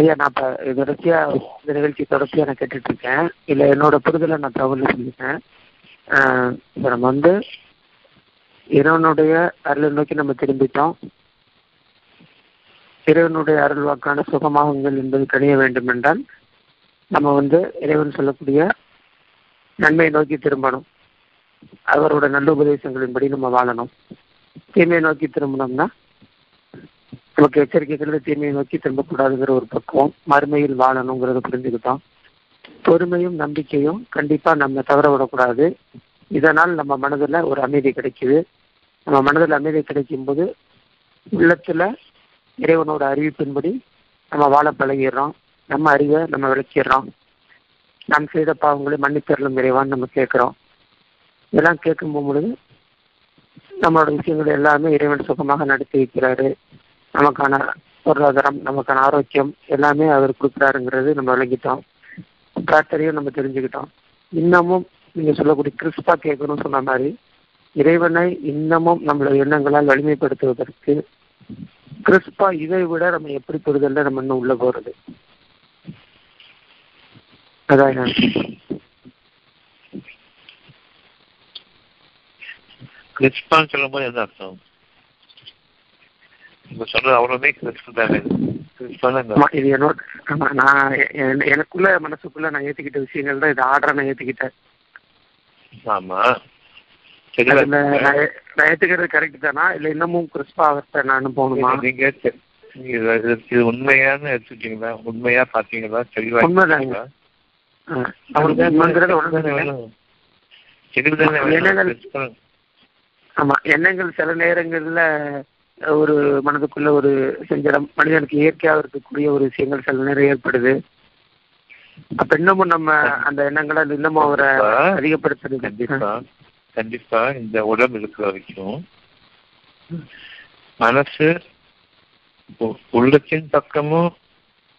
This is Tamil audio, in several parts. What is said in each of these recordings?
ஐயா நான் இப்போ தொடர்ச்சியா இந்த நிகழ்ச்சி தொடர்ச்சியா நான் கேட்டுட்டு இருக்கேன் இல்லை என்னோட புரிதலை நான் தகவல் சொல்லிட்டேன் நம்ம வந்து இறைவனுடைய அருளை நோக்கி நம்ம திரும்பிட்டோம். இறைவனுடைய அருள் வாக்கான சுகமாகுங்கள் என்பது கணிய வேண்டும் என்றால் நம்ம வந்து இறைவன் சொல்லக்கூடிய நன்மையை நோக்கி திரும்பணும். அவரோட நல்ல உபதேசங்களின்படி நம்ம வாழணும். தீமையை நோக்கி திரும்பினோம்னா நமக்கு எச்சரிக்கைகள் தீமையை நோக்கி திரும்பக்கூடாதுங்கிற ஒரு பக்குவம் மறுமையில் வாழணுங்கிறத புரிஞ்சுக்கிட்டோம். பொறுமையும் நம்பிக்கையும் கண்டிப்பா நம்ம தவற விடக்கூடாது. இதனால் நம்ம மனதுல ஒரு அமைதி கிடைக்குது. நம்ம மனதில் அமைதி கிடைக்கும் போது உள்ளத்துல இறைவனோட அறிவிப்பின்படி நம்ம வாழ பழகிடுறோம். நம்ம அறிவை நம்ம விளக்கிடுறோம். நாம் செய்த பாவங்களை மன்னித்தரலும் இறைவான்னு நம்ம கேட்கிறோம். இதெல்லாம் கேட்கும் பொழுது நம்மளோட விஷயங்கள் எல்லாமே இறைவன் சுகமாக நடத்தி வைக்கிறாரு நமக்கான பொருளாதாரம் நமக்கான ஆரோக்கியம் எல்லாமே அவர் கொடுக்குறாருங்கிறது நம்ம விளங்கிட்டோம். பிரார்த்தனையும் நம்ம தெரிஞ்சுக்கிட்டோம். இன்னமும் நீங்க சொல்லக்கூடிய கிறிஸ்பா கேட்கணும்னு சொன்ன மாதிரி இறைவனை இன்னமும் நம்மளோட எண்ணங்களால் வலிமைப்படுத்துவதற்கு கிறிஸ்பா இதை விட நம்ம எப்படி புரிதல்ல நம்ம இன்னும் உள்ள போறது? அதான் கிறிஸ்பான்னு சொல்லும் சொல்லும்போது எந்த அர்த்தம்? இப்ப சொல்றது அவ்வளவுமே இது என்னோட ஆமா நான் எனக்குள்ள மனசுக்குள்ள நான் ஏத்துக்கிட்ட விஷயங்கள் தான் இது ஆர்டரை நான் ஏத்துக்கிட்டேன். ஆமா. நான் ஏத்துக்கிறது கரெக்ட் தானா? இல்ல இன்னமும் கிறிஸ்பா அவர்கிட்ட நான் போகணுமா நீங்க நீங்க இது இது உண்மையான எடுத்துட்டீங்களா? உண்மையா பாத்தீங்களா தெளிவா உண்மைதாங்க. எண்ணங்கள் ஆமா எண்ணங்கள் சில நேரங்கள்ல ஒரு மனதுக்குள்ள ஒரு செஞ்சடம் மனிதனுக்கு இயற்கையாக இருக்கக்கூடிய ஒரு விஷயங்கள் சில நேரம் ஏற்படுது. அப்ப இன்னமும் நம்ம அந்த எண்ணங்களை இன்னமும் அவரை. அதிகப்படுத்துறது. கண்டிப்பா. கண்டிப்பா. இந்த உடம்பு இருக்கிற வரைக்கும் மனசு உள்ளத்தின் பக்கமும்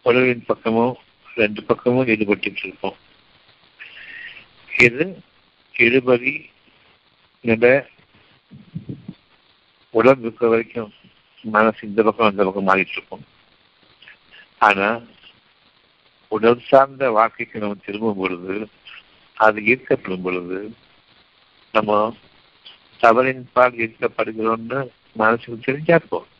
உடலின் பக்கமும் ரெண்டு பக்கமும் ஈடுபட்டு இருக்கோம். இது இழுபறி நில உடம்பு இருக்கிற வரைக்கும் மனசு இந்த பக்கம் அந்த பக்கம் மாறிட்டு இருக்கும். ஆனா உடல் சார்ந்த வாழ்க்கைக்கு நம்ம திரும்பும் பொழுது அது ஈர்க்கப்படும் பொழுது நம்ம தவறின் பால் ஈர்க்கப்படுகிறோம்னு மனசுக்கு தெரிஞ்சா போதும்.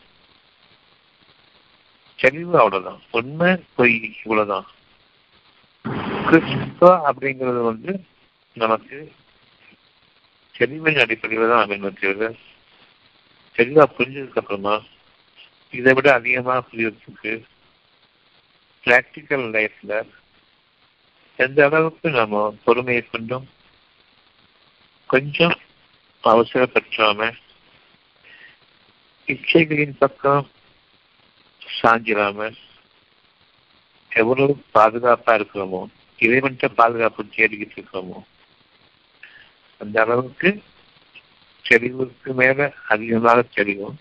தெளிவு அவ்வளவுதான். உண்மை பொய் இவ்வளவுதான். கிறிஸ்துவ அப்படிங்கிறது வந்து நமக்கு தெளிவின் அடிப்படையில் தான் அமைந்திருக்கிறது தெளிவாக புரிஞ்சதுக்கு அப்புறமா இதை விட அதிகமாக புரியறதுக்கு பிராக்டிக்கல் லைஃப்ல எந்த அளவுக்கு நாம பொறுமையை கொண்டும் கொஞ்சம் அவசரப்பற்றாம இச்சைகளின் பக்கம் சாஞ்சிடாம எவ்வளவு பாதுகாப்பா இருக்கிறோமோ இறைவன்கிட்ட பாதுகாப்பு தேடிக்கிட்டு இருக்கிறோமோ அந்த அளவுக்கு தெளிவுக்கு மேல அதிகமாக தெரியும்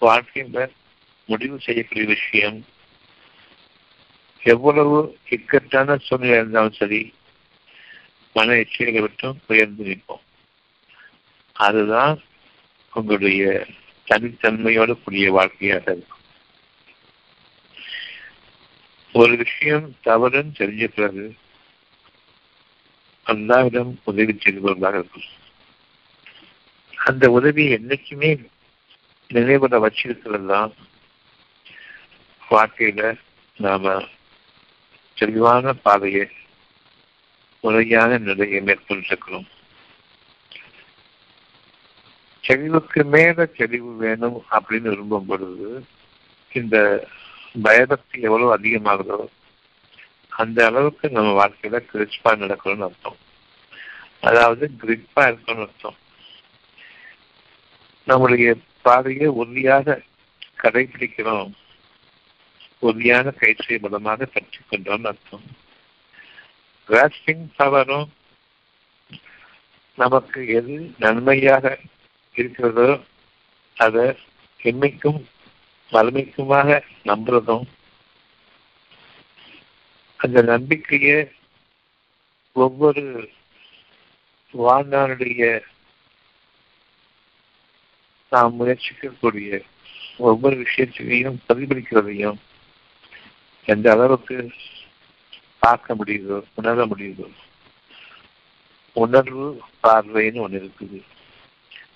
வாழ்க்கையில முடிவு செய்யக்கூடிய விஷயம். எவ்வளவு இக்கட்டான சூழ்நிலை இருந்தாலும் சரி மன எச்சரிக்கை விட்டும் உயர்ந்து நிற்போம். அதுதான் உங்களுடைய தனித்தன்மையோடு கூடிய வாழ்க்கையாக இருக்கும். ஒரு விஷயம் தவறுன்னு தெரிஞ்ச பிறகு அல்லாவிடம் உதவி செய்து செய்பவர்களாக இருக்கும். அந்த உதவி என்னைக்குமே நினைவுல வச்சிருக்கிறதுதான். வாழ்க்கையில நாம தெளிவான பாதையை முறையான நிலையை மேற்கொண்டிருக்கிறோம். தெளிவுக்கு மேல தெளிவு வேணும் அப்படின்னு விரும்பும் பொழுது இந்த பயபக்தி எவ்வளவு அதிகமாகுதோ அந்த அளவுக்கு நம்ம வாழ்க்கையில கிரிஸ்பா நடக்கணும்னு அர்த்தம். அதாவது கிரிப்பா இருக்கணும்னு அர்த்தம். நம்முடைய பாதையை உறுதியாக கடைபிடிக்கிறோம். உறுதியான கயிற்றை பலமாக பற்றி கொண்டோம்னு அர்த்தம். கிராஸ்பிங் பவரும் நமக்கு எது நன்மையாக இருக்கிறதோ அதை எண்மைக்கும் வலிமைக்குமாக நம்புறதும் அந்த நம்பிக்கையை ஒவ்வொரு வாழ்நாளுடைய நாம் முயற்சிக்கக்கூடிய ஒவ்வொரு விஷயத்திலையும் பிரதிபலிக்கிறதையும் எந்த அளவுக்கு பார்க்க முடியுதோ உணர முடியுதோ உணர்வு பார்வைன்னு ஒன்று இருக்குது.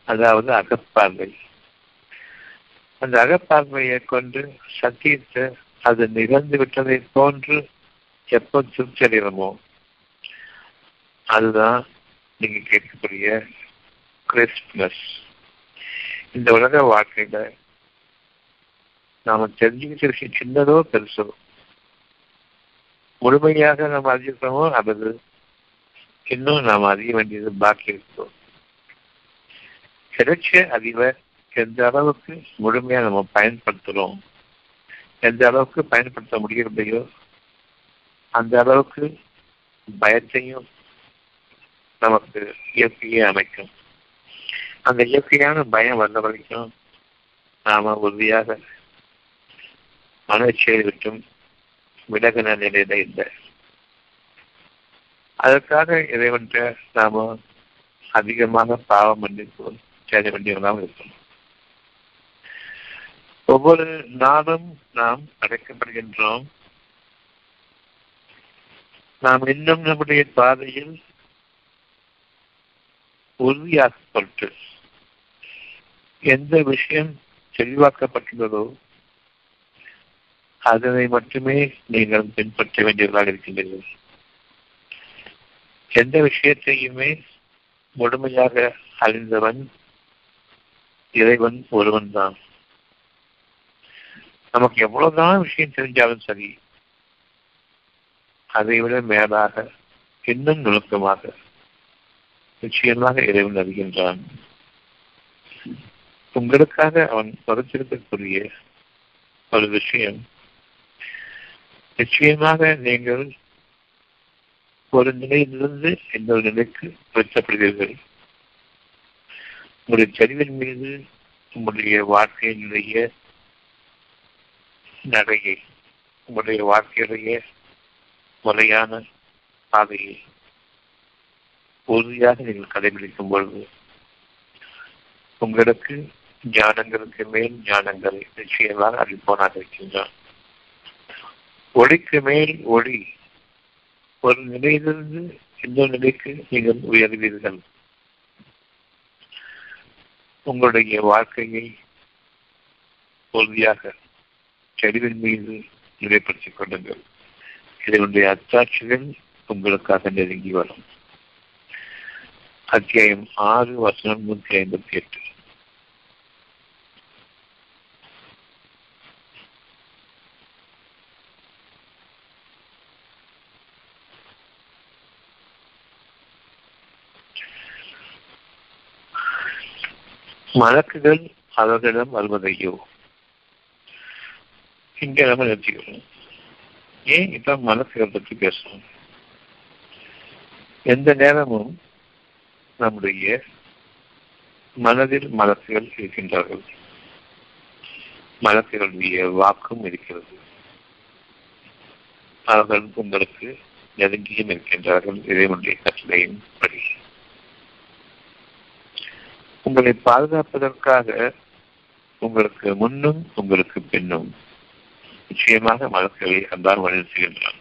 அதாவது அகப்பார்வை. அந்த அகப்பார்வையை கொண்டு சத்தியத்தை அது நிகழ்ந்து விட்டதை போன்று எப்போ திருப்தி அடைகிறோமோ அதுதான் நீங்க கேட்கக்கூடிய கிறிஸ்மஸ் இந்த உலக வாழ்க்கையில நாம தெரிஞ்சுக்கிட்ட விஷயம் சின்னதோ பெருசோ முழுமையாக நாம் அறிஞ்சிருக்கிறோமோ அல்லது இன்னும் நாம் அறிய வேண்டியது பாக்கி இருக்கோம் கிடைச்ச அறிவை எந்த அளவுக்கு முழுமையா நம்ம பயன்படுத்துறோம் எந்த அளவுக்கு பயன்படுத்த முடியவில்லையோ அந்த அளவுக்கு பயத்தையும் நமக்கு இயற்கையே அமைக்கும். அந்த இயற்கையான பயம் வந்த வரைக்கும் நாம உறுதியாக மனச்செயல் விட்டும் விலகின நிலையில இல்லை. அதற்காக இறைவன்ற நாம அதிகமாக பாவம் மன்னிப்பு செய்ய வேண்டியவர்களாக இருக்கணும். ஒவ்வொரு நாளும் நாம் அடைக்கப்படுகின்றோம். நாம் இன்னும் நம்முடைய பாதையில் உறுதியாக கொள்கிறோம் எந்த விஷயம் தெளிவாக்கப்பட்டுள்ளதோ அதனை மட்டுமே நீங்கள் பின்பற்ற வேண்டியவர்களாக இருக்கின்றீர்கள். எந்த விஷயத்தையுமே முழுமையாக அறிந்தவன் இறைவன் ஒருவன் தான். நமக்கு எவ்வளவுதான் விஷயம் தெரிஞ்சாலும் சரி அதை விட மேலாக இன்னும் நுணுக்கமாக நிச்சயமாக இறைவன் அறிகின்றான். உங்களுக்காக அவன் பரிசிருக்கக்கூடிய ஒரு விஷயம். நிச்சயமாக நீங்கள் ஒரு நிலையிலிருந்து இன்னொரு நிலைக்கு உயர்த்தப்படுவீர்கள் உங்களுடைய சரிவின் மீது உங்களுடைய வாழ்க்கையினுடைய நடையை உங்களுடைய வாழ்க்கையுடைய முறையான பாதையை உறுதியாக நீங்கள் கடைபிடிக்கும் பொழுது உங்களுக்கு ஞானங்களுக்கு மேல் ஞானங்கள் நிச்சயமாக அளிப்போனாக இருக்கின்றான் ஒளிக்கு மேல் ஒளி ஒரு நிலையிலிருந்து இன்னொரு நிலைக்கு நீங்கள் உயர்வீர்கள். உங்களுடைய வாழ்க்கையை உறுதியாக செடிவின் மீது நிலைப்படுத்திக் கொள்ளுங்கள். இதனுடைய அத்தாட்சிகள் உங்களுக்காக நெருங்கி வரும். அத்தியாயம் ஆறு வசனம் நூற்றி ஐம்பத்தி எட்டு. மலக்குகள் அவர்களிடம் வருவதையோ? இங்க நம்ம நிறுத்திக்கிறோம் ஏன் இப்ப மலக்குகள் பற்றி பேசணும் எந்த நேரமும் நம்முடைய மனதில் மலக்குகள் இருக்கின்றார்கள். மலக்குகளுடைய வாக்கும் இருக்கிறது. அவர்கள் உங்களுக்கு நெருங்கியும் இருக்கின்றார்கள். இறைவனுடைய கட்டளையின் படி உங்களை பாதுகாப்பதற்காக உங்களுக்கு முன்னும் உங்களுக்கு பின்னும். நிச்சயமாக மலர்களை அன்றால் வலியுறுத்துகின்றான்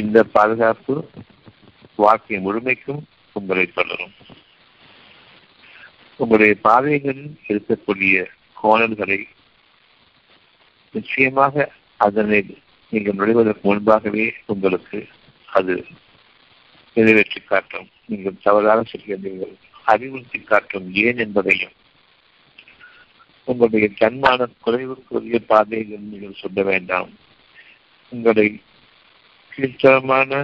இந்த பாதுகாப்பு வாழ்க்கை முழுமைக்கும் உங்களை தொடரும். உங்களுடைய பாதைகளில் இருக்கக்கூடிய கோணல்களை நிச்சயமாக அதனை நீங்கள் நுழைவதற்கு முன்பாகவே உங்களுக்கு அது நிறைவேற்றி காட்டும். நீங்கள் தவறாக செல்கின்றீர்கள் அறிவுறுத்தி காட்டும் ஏன் என்பதையும் உங்களுடைய தன்மான குறைவுக்குரிய பாதையில் நீங்கள் சொல்ல வேண்டாம். உங்களை கீழ்த்தரமான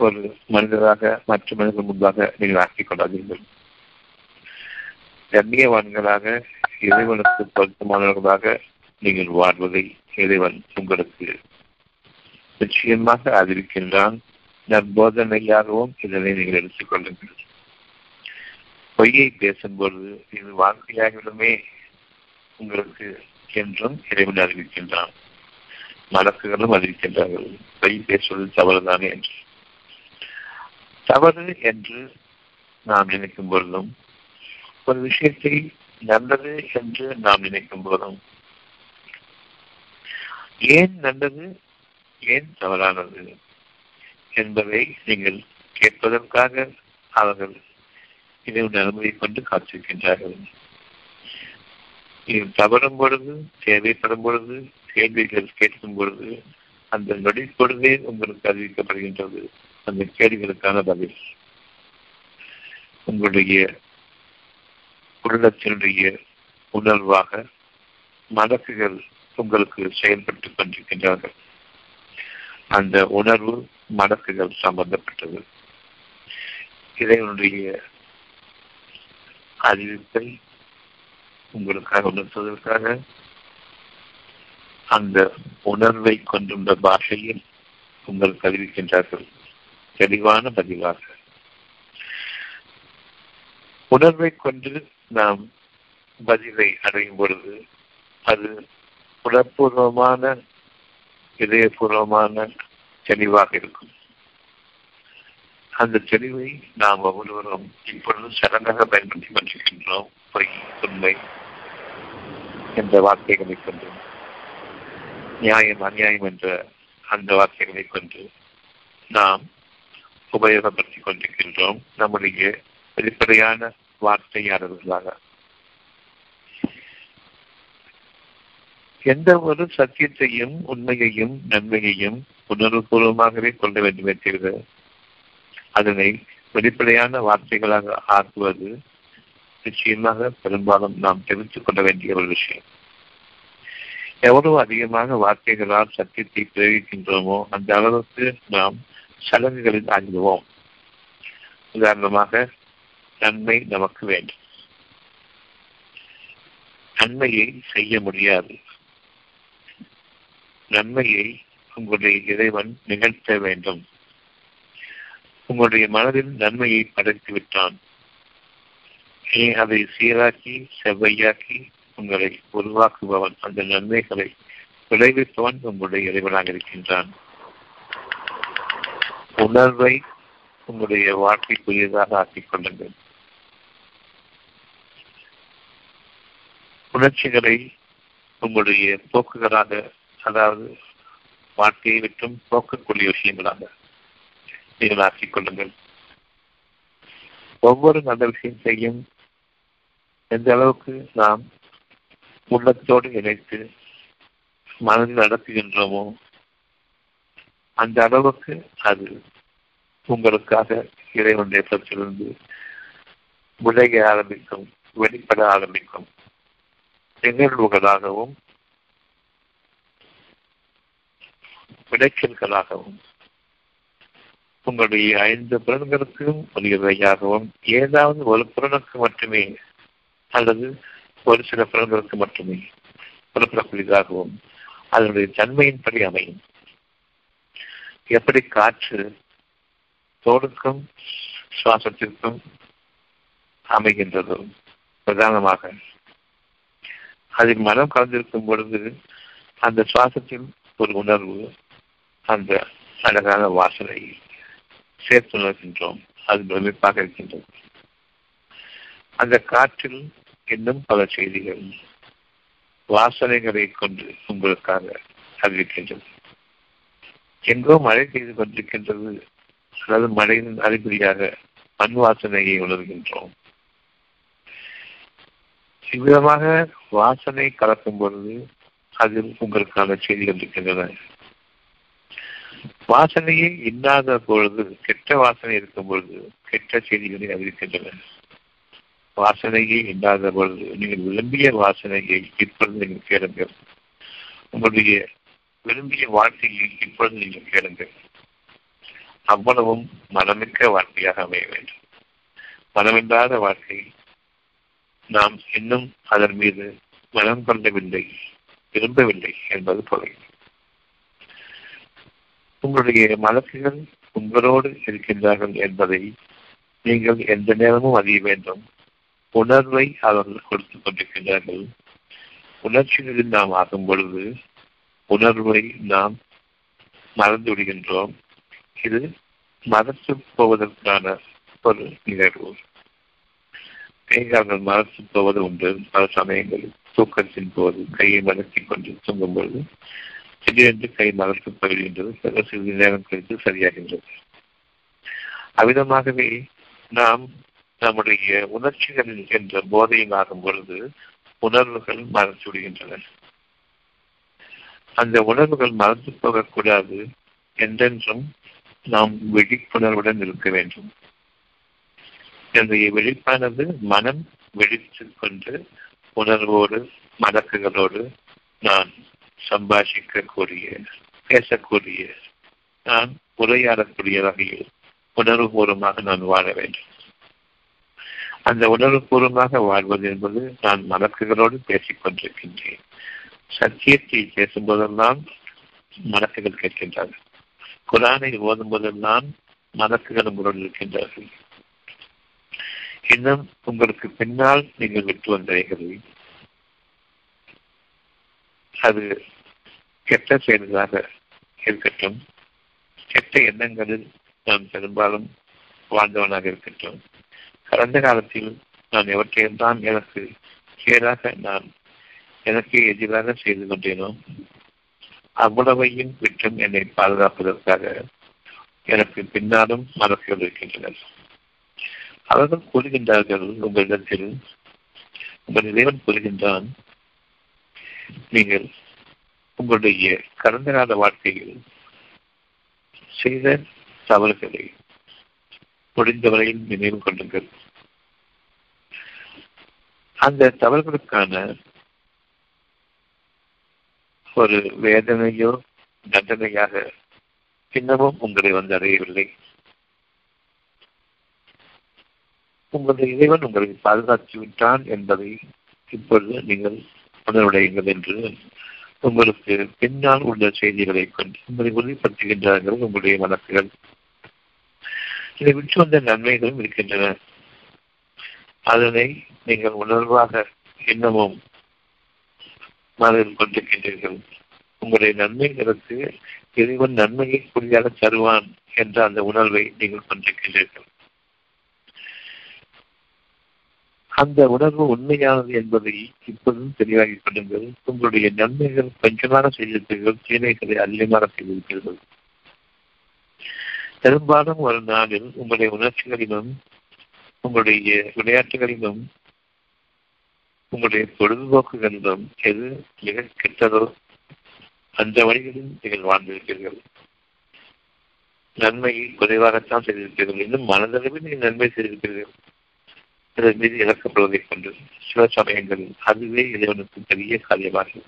ஒரு மனிதராக மற்ற மனிதர்கள் முன்பாக நீங்கள் ஆக்கிக் கொள்ளாதீர்கள். கண்ணியவான்களாக இறைவனுக்கு பொருத்தமானவர்களாக நீங்கள் வாழ்வதை இறைவன் உங்களுக்கு நிச்சயமாக அறிவிக்கின்றான் நற்போதனையாகவும் இதனை நீங்கள் எடுத்துக் கொள்ளுங்கள். பொய்யை பேசும்பொழுது இது வாழ்க்கையாகிவிடுமே உங்களுக்கு என்றும் இறைவன் அறிவிக்கின்றான். மலக்குகளும் அறிவிக்கின்றார்கள். பொய் பேசுவது தவறுதானே என்று. தவறு என்று நாம் நினைக்கும் பொழுதும் ஒரு விஷயத்தை நல்லது என்று நாம் நினைக்கும் போதும் ஏன் நல்லது ஏன் தவறானது? என்பதை நீங்கள் கேட்பதற்காக அவர்கள் இதனுடைய அனுமதி கொண்டு காத்திருக்கின்றார்கள். நீங்கள் தவறும் பொழுது தேவைப்படும் பொழுது கேள்விகள் கேட்கும் பொழுது அந்த நொடிப்பொழுதே உங்களுக்கு அறிவிக்கப்படுகின்றது. அந்த கேள்விகளுக்கான பதில். உங்களுடைய உள்ளத்தினுடைய உணர்வாக மலக்குகள் உங்களுக்கு செயல்பட்டுக் கொண்டிருக்கின்றார்கள். அந்த உணர்வு மடக்குகள் சம்பந்தப்பட்டது. இதனுடைய அறிவிப்பை உங்களுக்காக உணர்த்துவதற்காக அந்த உணர்வை கொண்டுள்ள பாஷையில் உங்களுக்கு அறிவிக்கின்றார்கள் தெளிவான பதிவாக உணர்வை கொண்டு நாம் பதிலை அடையும் பொழுது அது உணர்பூர்வமான இதயபூர்வமான தெளிவாக இருக்கும். அந்த தெளிவை நாம் ஒவ்வொருவரும் இப்பொழுது சடங்காக பயன்படுத்தி கொண்டிருக்கின்றோம் பொய் உண்மை என்ற வார்த்தைகளை கொண்டு நியாயம் அநியாயம் என்ற அந்த வார்த்தைகளை கொண்டு நாம் உபயோகப்படுத்திக் கொண்டிருக்கின்றோம். நம்முடைய வெளிப்படையான வார்த்தையாளர்களாக. எந்த ஒரு சத்தியத்தையும் உண்மையையும் நன்மையையும் உணர்வுபூர்வமாகவே கொள்ள வேண்டுமே தவிர அதனை வெளிப்படையான வார்த்தைகளாக ஆக்குவது நிச்சயமாக பெரும்பாலும் நாம் தெரிந்து கொள்ள வேண்டிய ஒரு விஷயம். எவ்வளவு அதிகமாக வார்த்தைகளால் சத்தியத்தை பிரயோகிக்கின்றோமோ அந்த அளவுக்கு நாம் சடங்குகளில் ஆகிடுவோம். உதாரணமாக நன்மை நமக்கு வேண்டும். நன்மையை செய்ய முடியாது. நன்மையை உங்களுடைய இறைவன் நிகழ்த்த வேண்டும். உங்களுடைய மனதில் நன்மையை படைத்து விட்டான். நீ அதை சீராக்கி செவ்வையாக்கி உங்களை உருவாக்குபவன் அந்த நன்மைகளை விளைவிப்பவன் உங்களுடைய இறைவனாக இருக்கின்றான். உணர்வை உங்களுடைய வாழ்க்கைக்குரியதாக ஆக்கிக் கொள்ளுங்கள். உணர்ச்சிகளை உங்களுடைய போக்குகளாக அதாவது வாழ்க்கையை விட்டும் போக்கக்கூடிய விஷயங்களாக நீங்கள் ஆக்கிக் கொள்ளுங்கள். ஒவ்வொரு நல்ல விஷயம் செய்யும் எந்த அளவுக்கு நாம் உள்ளத்தோடு இணைத்து மனதில் நடத்துகின்றோமோ அந்த அளவுக்கு அது உங்களுக்காக இறைவன் பற்றிலிருந்து விளைய ஆரம்பிக்கும் வெளிப்பட ஆரம்பிக்கும். நிகழ்வுகளாகவும் விளைச்சல்களாகவும் உங்களுடைய ஐந்து புலன்களுக்கும் உரியவையாகவும் ஏதாவது ஒரு புலனுக்கு மட்டுமே அல்லது ஒரு சில புலன்களுக்கு மட்டுமே புலப்படக்கூடியதாகவும் அதனுடைய தன்மையின்படி அமையும். எப்படி காற்று தோடுக்கும் சுவாசத்திற்கும் அமைகின்றதோ பிரதானமாக அதில் மனம் கலந்திருக்கும் பொழுது அந்த சுவாசத்தில் ஒரு உணர்வு அந்த அழகான வாசலை சேர்த்து உணர்கின்றோம். அது பிரமிப்பாக இருக்கின்றது. அந்த காற்றில் இன்னும் பல செய்திகள் வாசனைகளை கொண்டு உங்களுக்காக அறிவிக்கின்றது. எங்கோ மழை பெய்து கொண்டிருக்கின்றது. அல்லது மழையின் அறிகுறியாக மண் வாசனையை உணர்கின்றோம். இவ்விதமாக வாசனை கலக்கும் பொழுது அதில் உங்களுக்கான செய்திகள் இருக்கின்றன. வாசனையே இல்லாத பொழுது கெட்ட வாசனை இருக்கும் பொழுது கெட்ட செய்திகளை அறிவிக்கின்றன வாசனையே இல்லாத பொழுது நீங்கள் விரும்பிய வாசனையை இப்பொழுது நீங்கள் கேளுங்கள். உங்களுடைய விரும்பிய வாழ்க்கையை இப்பொழுது நீங்கள் கேளுங்கள். அவ்வளவும் மனமிக்க வாழ்க்கையாக அமைய வேண்டும். மனமில்லாத வாழ்க்கை நாம் இன்னும் அதன் மீது மனம் கொள்ளவில்லை விரும்பவில்லை என்பது பொருள் உங்களுடைய மலக்குகள் உங்களோடு இருக்கின்றார்கள் என்பதை நீங்கள் எந்த நேரமும் அறிய வேண்டும். உணர்வை அவர்கள் கொடுத்துக் கொண்டிருக்கின்றார்கள். உணர்ச்சிகளில் நாம் ஆகும் பொழுது உணர்வை நாம் மறந்து விடுகின்றோம். இது மறத்து போவதற்கான ஒரு நிகழ்வு. கைகால்கள் மறத்து போவது உண்டு. பல சமயங்களில் தூக்கத்தின் போது கையை மடக்கிக் கொண்டு தூங்கும் பொழுது திடீரென்று கை மலர்த்து போய்விடுகின்றது சில சிறிது நேரம் கழித்து சரியாகின்றது. அவ்விதமாகவே நாம் நம்முடைய உணர்ச்சிகளில் என்ற போதையில் ஆகும் பொழுது உணர்வுகள் மறைத்து விடுகின்றன. அந்த உணர்வுகள் மறந்து போகக்கூடாது என்றென்றும் நாம் விழிப்புணர்வுடன் இருக்க வேண்டும். என்னுடைய விழிப்பானது மனம் வெடித்துக் கொண்டு உணர்வோடு மடக்குகளோடு நான் சம்பாஷிக்கக்கூடிய பேசக்கூடிய நான் உரையாடக்கூடிய வகையில் உணர்வுபூர்வமாக நான் வாழ வேண்டும். அந்த உணர்வுபூர்வமாக வாழ்வது என்பது நான் மலக்குகளோடு பேசிக் கொண்டிருக்கின்றேன். சத்தியத்தை பேசும்போதெல்லாம் மலக்குகள் கேட்கின்றார்கள். குரானை ஓதும் போதெல்லாம் மலக்குகள் உங்களோடு இருக்கின்றார்கள். இன்னும் உங்களுக்கு பின்னால் நீங்கள் விட்டு வந்தவைகளை அது கெட்ட செயல்களாக இருக்கட்டும். கெட்ட எண்ணங்களில் நான் பெரும்பாலும் வாழ்ந்தவனாக இருக்கட்டும். கடந்த காலத்தில் நான் எவற்றையெல்லாம் எனக்கு கேடாக நான் எனக்கு எதிராக செய்து கொண்டேனோ அவ்வளவையும் விட்டும் என்னை பாதுகாப்பதற்காக எனக்கு பின்னாலும் மரபிகள் இருக்கின்றனர் அவர்கள் கூறுகின்றார்கள் உங்களிடத்தில் உங்கள் இறைவன் கூறுகின்றான் நீங்கள் உங்களுடைய கடந்த கால வாழ்க்கையில் செய்த தவறுகளை முடிந்தவரையில் நினைவு கொள்ளுங்கள். அந்த தவறுகளுக்கான ஒரு வேதனையோ தண்டனையாக இன்னமும் உங்களை வந்து அடையவில்லை. உங்களுடைய இறைவன் உங்களை பாதுகாத்து விட்டான் என்பதை இப்பொழுது நீங்கள் உணர்வடையுங்கள் என்று உங்களுக்கு பின்னால் உள்ள செய்திகளை கொண்டு உங்களை உறுதிப்படுத்துகின்றார்கள் உங்களுடைய வழக்குகள் இதை விட்டு வந்த நன்மைகளும் இருக்கின்றன. அதனை நீங்கள் உணர்வாக இன்னமும் மனதில் கொண்டிருக்கின்றீர்கள். உங்களுடைய நன்மைகளுக்கு இறைவன் நன்மையை குறியாக தருவான் என்ற அந்த உணர்வை நீங்கள் கொண்டிருக்கின்றீர்கள். அந்த உணர்வு உண்மையானது என்பதை இப்போதும் தெளிவாகி கொள்ளுங்கள் உங்களுடைய நன்மைகள் கொஞ்சமாக செய்திருப்பீர்கள் தீமைகளை அதிகமாக செய்திருப்பீர்கள் பெரும்பாலும் ஒரு நாளில் உங்களுடைய உணர்ச்சிகளிலும் உங்களுடைய விளையாட்டுகளிலும் உங்களுடைய பொழுதுபோக்குகளிலும் எது மிக கெட்டதோ அந்த வழிகளில் நீங்கள் வாழ்ந்திருப்பீர்கள் நன்மையை குறைவாகத்தான் செய்திருப்பீர்கள் இன்னும் மனதளவில் நீங்கள் நன்மை செய்திருப்பீர்கள் இதன் மீது இழக்கப்படுவதைக் கொண்டு சில சமயங்களில் அதுவே இறைவனுக்கு பெரிய காரியமாகும்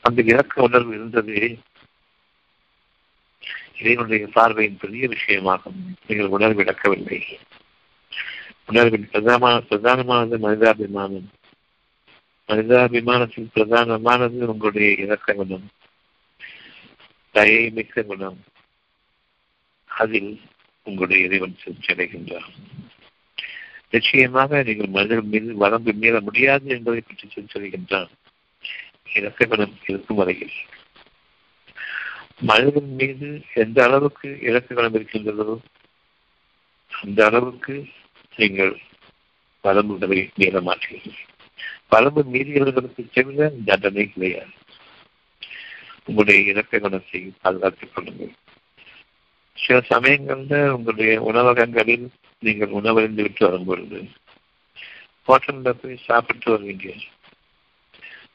அந்த இறக்க உணர்வு இருந்ததே இறைவனுடைய பார்வையின் பெரிய விஷயமாகும். நீங்கள் உணர்வு இழக்கவில்லை. உணர்வின் பிரதான பிரதானமானது மனிதாபிமானம். மனிதாபிமானத்தின் பிரதானமானது உங்களுடைய இலக்க குணம். தயை மிக்க குணம். அதில் உங்களுடைய இறைவன் சென்றடைகின்றார் நிச்சயமாக நீங்கள் மனிதர் மீது வரம்பு மீற முடியாது என்பதை பற்றி சொல்கின்றான். இலக்கணம் இருக்கும் வரையில். மனிதன் மீது எந்த அளவுக்கு இலக்கணம் இருக்கின்றதோ அந்த அளவுக்கு நீங்கள் வரம்புகளை மீற மாட்டீர்கள். வரம்பு மீறியவர்களுக்கு செல்ல தண்டனை கிடையாது. உங்களுடைய இலக்க குணத்தை பாதுகாத்துக் கொள்ளுங்கள். சில சமயங்கள்ல உங்களுடைய உணவகங்களில் நீங்கள் உணவறிந்து விட்டு வரும்பொழுது ஹோட்டலில் போய் சாப்பிட்டு வருவீங்க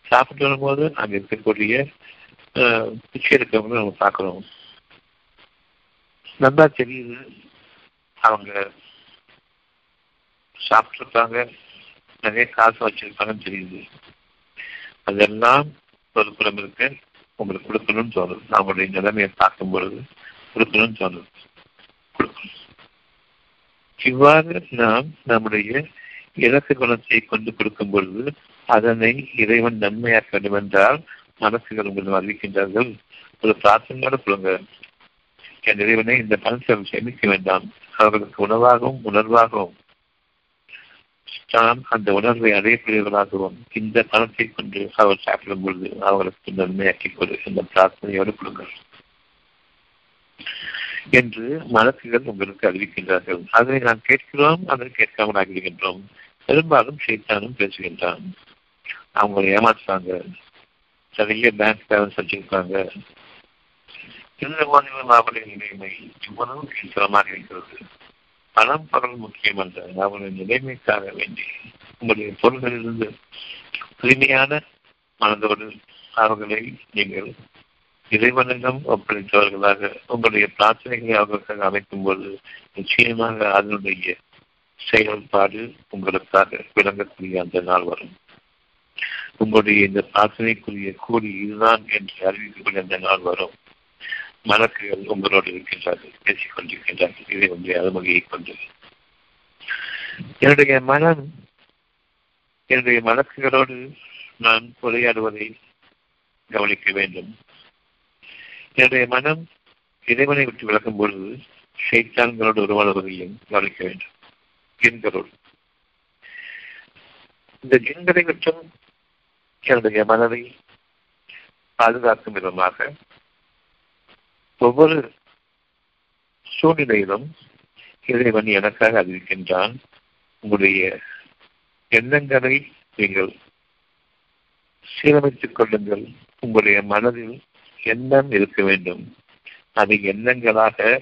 சாப்பிட்டு வரும்போது அங்கே இருக்கக்கூடிய பிச்சை இருக்கவங்க நம்ம பார்க்குறோம். நல்லா தெரியுது அவங்க சாப்பிட்ருக்காங்க நிறைய காசு வச்சிருக்காங்கன்னு தெரியுது. அதெல்லாம் ஒரு புறம் இருக்கு உங்களுக்கு கொடுக்கணும்னு தோணுது. அவங்களுடைய நிலைமையை பார்க்கும் பொழுது கொடுக்கணும்னு தோணுது. இவ்வாறு நாம் நம்முடைய இலக்கு குணத்தை கொண்டு கொடுக்கும் பொழுது அதனை இறைவன் நன்மையாக்க வேண்டும் என்றால் மனசுகள் உங்களிடம் அறிவிக்கின்றார்கள் ஒரு பிரார்த்தனையோட சொல்லுங்க. என் இறைவனை இந்த பணத்தை சேமிக்க வேண்டாம். அவர்களுக்கு உணவாகவும் உணர்வாகவும் நாம் அந்த உணர்வை அடையக்கூடியவர்களாகவும். இந்த பணத்தை கொண்டு அவர் சாப்பிடும் பொழுது அவர்களுக்கு நன்மையாக்கி கொடு இந்த பிரார்த்தனையோடு கொடுங்கள். என்று மனசுகள் உங்களுக்கு அறிவிக்கின்றார்கள். அதனை நாம் கேட்கிறோம் அதை கேட்காமல் ஆகிவிடுகின்றோம். பெரும்பாலும் சைத்தானும் பேசுகின்றான். அவங்க ஏமாற்றுறாங்க நிறைய பேங்க் பேலன்ஸ் வச்சிருக்காங்க. இந்த மாதிரி அவருடைய நிலைமை இவ்வளவு கீழ்த்தரமாக இருக்கிறது. பணம் பொருள் முக்கியமல்ல. அவர்களின் நிலைமைக்காக வேண்டி உங்களுடைய பொருள்களிலிருந்து தூய்மையான மனதோடு அவர்களை நீங்கள் இறைவனிடம் ஒப்படைத்தவர்களாக உங்களுடைய பிரார்த்தனைகளை அவர்களுக்காக அமைக்கும் போது நிச்சயமாக அதனுடைய செயல்பாடு உங்களுக்காக விளங்கக்கூடிய அந்த நாள் வரும். உங்களுடைய இந்த பிரார்த்தனைக்குரிய கூலி இதுதான் என்று அறிவிக்கக்கூடிய அந்த நாள் வரும். மலக்குகள் உங்களோடு இருக்கின்றார்கள் பேசிக் கொண்டிருக்கின்றார்கள். இதை ஒன்றை அனுமதியை கொண்டு. என்னுடைய மனம் என்னுடைய மலக்குகளோடு நான் உரையாடுவதை கவனிக்க வேண்டும். என்னுடைய மனம் இறைவனை விட்டு விளக்கும் பொழுது சைத்தான்களோடு உருவாடுவதையும் கவனிக்க வேண்டும். ஜின்களோடு. இந்த ஜின்களை விட்டும் என்னுடைய மனதை பாதுகாக்கும் விதமாக ஒவ்வொரு சூழ்நிலையிலும் இறைவன் எனக்காக அறிவிக்கின்றான். உங்களுடைய எண்ணங்களை நீங்கள் சீரமைத்துக் கொள்ளுங்கள். உங்களுடைய மனதில் எண்ணம் இருக்க வேண்டும். அதை எண்ணங்களாக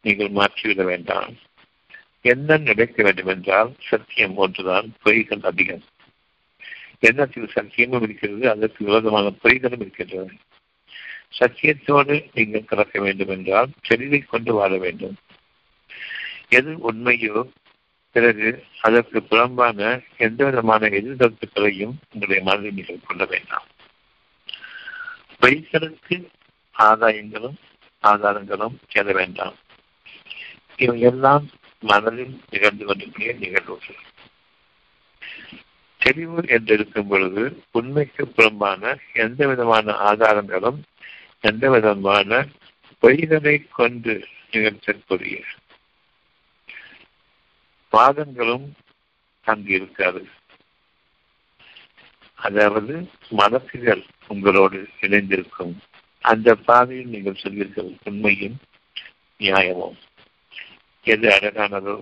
நீங்கள் மாற்றிவிட வேண்டாம். எண்ணம் நினைக்க வேண்டும் என்றால் சத்தியம் ஒன்றுதான் பொய்கள் அதிகம். எண்ணத்தில் சத்தியமும் இருக்கிறது அதற்கு விரோதமான பொய்களும் இருக்கின்றன. சத்தியத்தோடு நீங்கள் கலக்க வேண்டும் என்றால் தெளிவை கொண்டு வாழ வேண்டும். எது உண்மையோ பிறகு அதற்கு புறம்பான எந்த விதமான எதிர்கருத்துக்களையும் உங்களுடைய மனதில் நீங்கள் கொள்ள வேண்டாம். பொய்களுக்கு ஆதாயங்களும் ஆதாரங்களும் செல்ல வேண்டாம். இவை எல்லாம் மனதில் நிகழ்ந்து கொண்டிருக்கிற நிகழ்வுகள். தெளிவு என்று இருக்கும் பொழுது உண்மைக்கு புறம்பான எந்த விதமான ஆதாரங்களும் எந்த விதமான பொய்களை கொண்டு நிகழ்த்தக்கூடிய வாதங்களும் அங்கு இருக்காது. அதாவது மனசுகள் உங்களோடு இணைந்திருக்கும். அந்த பாதையில் நீங்கள் சொல்வீர்கள் உண்மையும் நியாயமும். எது அழகானதோ